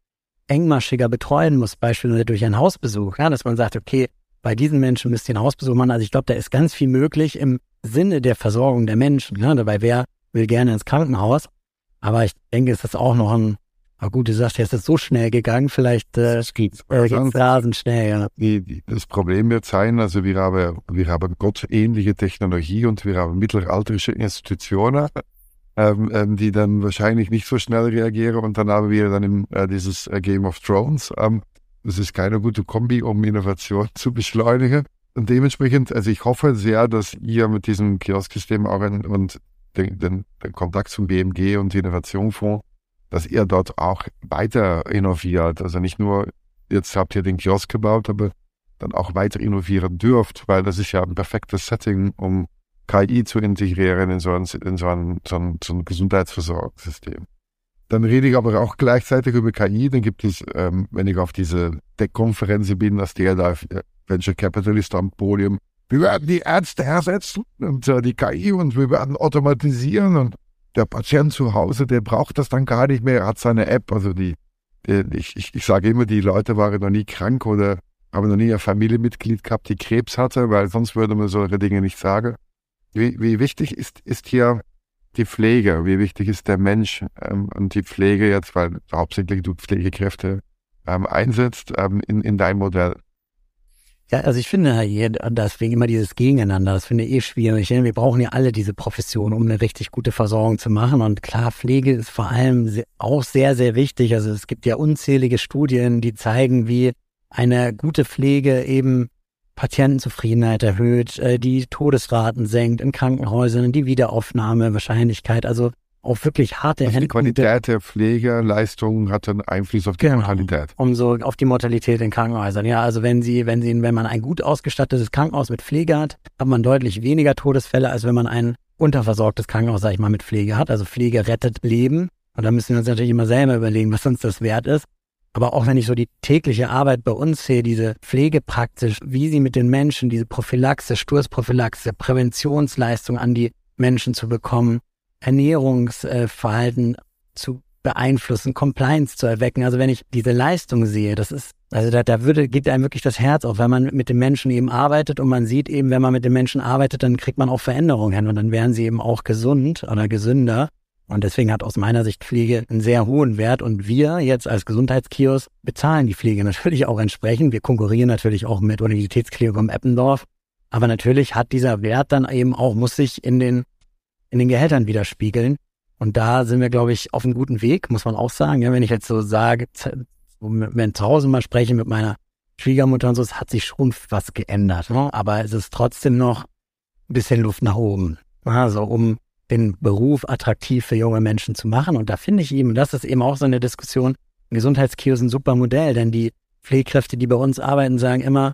Speaker 1: engmaschiger betreuen muss, beispielsweise durch einen Hausbesuch, ja, dass man sagt, okay, bei diesen Menschen müsst ihr einen Hausbesuch machen. Also ich glaube, da ist ganz viel möglich im Sinne der Versorgung der Menschen. Ja, dabei wäre will gerne ins Krankenhaus. Aber ich denke, es ist auch noch ein, na gut, du sagst, jetzt ist es so schnell gegangen, vielleicht äh, es geht äh, rasend schnell. Ja.
Speaker 3: Das Problem wird sein, also wir haben, wir haben gottähnliche Technologie und wir haben mittelalterliche Institutionen, ähm, ähm, die dann wahrscheinlich nicht so schnell reagieren und dann haben wir dann im, äh, dieses äh, Game of Thrones. Ähm, das ist keine gute Kombi, um Innovation zu beschleunigen. Und dementsprechend, also ich hoffe sehr, dass ihr mit diesem Kiosksystem auch ein, und den, den, den Kontakt zum BMG und Innovationfonds, dass ihr dort auch weiter innoviert. Also nicht nur, jetzt habt ihr den Kiosk gebaut, aber dann auch weiter innovieren dürft, weil das ist ja ein perfektes Setting, um KI zu integrieren in so ein, in so ein, so ein, so ein Gesundheitsversorgungssystem. Dann rede ich aber auch gleichzeitig über KI. Dann gibt es, ähm, wenn ich auf diese Tech-Konferenz bin, dass der da äh, Venture Capitalist am Podium wir werden die Ärzte ersetzen und äh, die KI und wir werden automatisieren und der Patient zu Hause, der braucht das dann gar nicht mehr, hat seine App. Also die, die ich, ich, ich sage immer, die Leute waren noch nie krank oder haben noch nie ein Familienmitglied gehabt, die Krebs hatte, weil sonst würde man solche Dinge nicht sagen. Wie, wie wichtig ist, ist hier die Pflege? Wie wichtig ist der Mensch ähm, und die Pflege jetzt, weil hauptsächlich du Pflegekräfte ähm, einsetzt ähm, in, in dein Modell?
Speaker 1: Ja, also ich finde hier deswegen immer dieses Gegeneinander, das finde ich eh schwierig. Wir brauchen ja alle diese Profession, um eine richtig gute Versorgung zu machen. Und klar, Pflege ist vor allem auch sehr, sehr wichtig. Also es gibt ja unzählige Studien, die zeigen, wie eine gute Pflege eben Patientenzufriedenheit erhöht, äh, die Todesraten senkt in Krankenhäusern, die Wiederaufnahmewahrscheinlichkeit. Also auch wirklich harte
Speaker 3: also Die Qualität der Pflegeleistungen hat einen Einfluss auf die genau, Mortalität.
Speaker 1: Um so auf die Mortalität in Krankenhäusern. Ja, also wenn Sie, wenn Sie, wenn man ein gut ausgestattetes Krankenhaus mit Pflege hat, hat man deutlich weniger Todesfälle, als wenn man ein unterversorgtes Krankenhaus, sag ich mal, mit Pflege hat. Also Pflege rettet Leben. Und da müssen wir uns natürlich immer selber überlegen, was uns das wert ist. Aber auch wenn ich so die tägliche Arbeit bei uns sehe, diese Pflege praktisch, wie sie mit den Menschen, diese Prophylaxe, Sturzprophylaxe, Präventionsleistung an die Menschen zu bekommen, Ernährungsverhalten zu beeinflussen, Compliance zu erwecken. Also wenn ich diese Leistung sehe, das ist, also da, da würde, geht einem wirklich das Herz auf, wenn man mit den Menschen eben arbeitet und man sieht eben, wenn man mit den Menschen arbeitet, dann kriegt man auch Veränderungen hin und dann werden sie eben auch gesund oder gesünder. Und deswegen hat aus meiner Sicht Pflege einen sehr hohen Wert und wir jetzt als Gesundheitskiosk bezahlen die Pflege natürlich auch entsprechend. Wir konkurrieren natürlich auch mit Universitätsklinik um Eppendorf Aber natürlich hat dieser Wert dann eben auch, muss sich in den, in den Gehältern widerspiegeln. Und da sind wir, glaube ich, auf einem guten Weg, muss man auch sagen. Ja, wenn ich jetzt so sage, wenn zu Hause mal spreche mit meiner Schwiegermutter und so, es hat sich schon was geändert. Ne? Aber es ist trotzdem noch ein bisschen Luft nach oben. Also um den Beruf attraktiv für junge Menschen zu machen. Und da finde ich eben, das ist eben auch so eine Diskussion, Gesundheitskiosk ein super Modell, denn die Pflegekräfte, die bei uns arbeiten, sagen immer,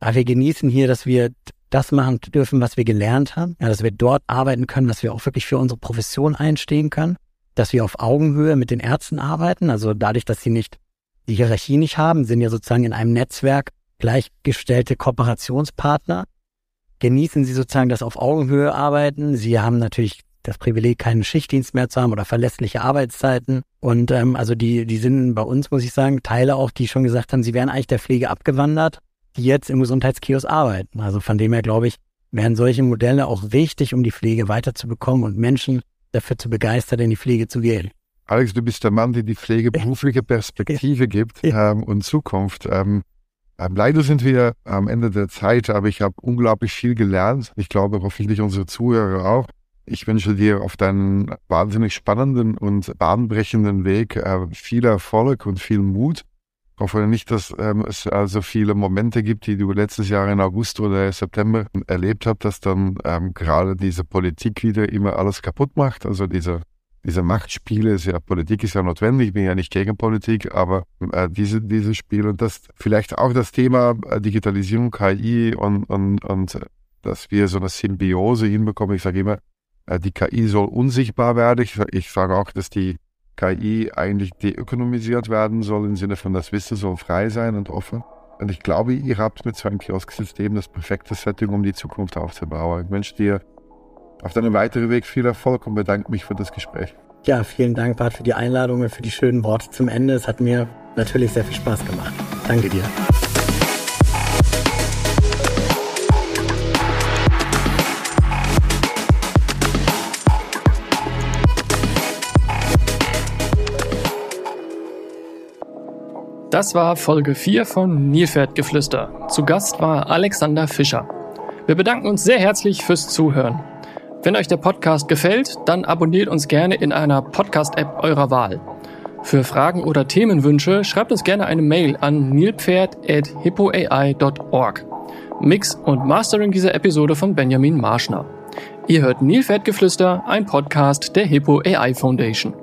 Speaker 1: ah, wir genießen hier, dass wir das machen dürfen, was wir gelernt haben, ja, dass wir dort arbeiten können, dass wir auch wirklich für unsere Profession einstehen können, dass wir auf Augenhöhe mit den Ärzten arbeiten, also dadurch, dass sie nicht die Hierarchie nicht haben, sind ja sozusagen in einem Netzwerk gleichgestellte Kooperationspartner, genießen sie sozusagen das auf Augenhöhe arbeiten. Sie haben natürlich das Privileg, keinen Schichtdienst mehr zu haben oder verlässliche Arbeitszeiten. Und ähm, also die, die sind bei uns, muss ich sagen, Teile auch, die schon gesagt haben, sie wären eigentlich der Pflege abgewandert die jetzt im Gesundheitskiosk arbeiten. Also von dem her glaube ich, wären solche Modelle auch wichtig, um die Pflege weiterzubekommen und Menschen dafür zu begeistern, in die Pflege zu gehen.
Speaker 3: Alex, du bist der Mann, der die Pflege berufliche Perspektive gibt ähm, und Zukunft. Ähm, leider sind wir am Ende der Zeit, aber ich habe unglaublich viel gelernt. Ich glaube, hoffentlich unsere Zuhörer auch. Ich wünsche dir auf deinen wahnsinnig spannenden und bahnbrechenden Weg äh, viel Erfolg und viel Mut. Ich hoffe nicht, dass ähm, es also viele Momente gibt, die du letztes Jahr in August oder September erlebt hast, dass dann ähm, gerade diese Politik wieder immer alles kaputt macht. Also diese, diese Machtspiele, ist ja, Politik ist ja notwendig, ich bin ja nicht gegen Politik, aber äh, diese, diese Spiele und das vielleicht auch das Thema äh, Digitalisierung, KI und, und, und äh, dass wir so eine Symbiose hinbekommen. Ich sage immer, äh, die KI soll unsichtbar werden. Ich, ich sage auch, dass die KI eigentlich deökonomisiert werden soll, im Sinne von das Wissen soll frei sein und offen. Und ich glaube, ihr habt mit so einem Kiosk-System das perfekte Setting, um die Zukunft aufzubauen. Ich wünsche dir auf deinem weiteren Weg viel Erfolg und bedanke mich für das Gespräch.
Speaker 1: Ja, vielen Dank, Bart, für die Einladung und für die schönen Worte zum Ende. Es hat mir natürlich sehr viel Spaß gemacht. Danke dir.
Speaker 2: Das war Folge 4 von Nilpferdgeflüster. Zu Gast war Alexander Fischer. Wir bedanken uns sehr herzlich fürs Zuhören. Wenn euch der Podcast gefällt, dann abonniert uns gerne in einer Podcast-App eurer Wahl. Für Fragen oder Themenwünsche schreibt uns gerne eine Mail an nilpferd.hippoai.org. Mix und Mastering dieser Episode von Benjamin Marschner. Ihr hört Nilpferdgeflüster, ein Podcast der Hippo AI Foundation.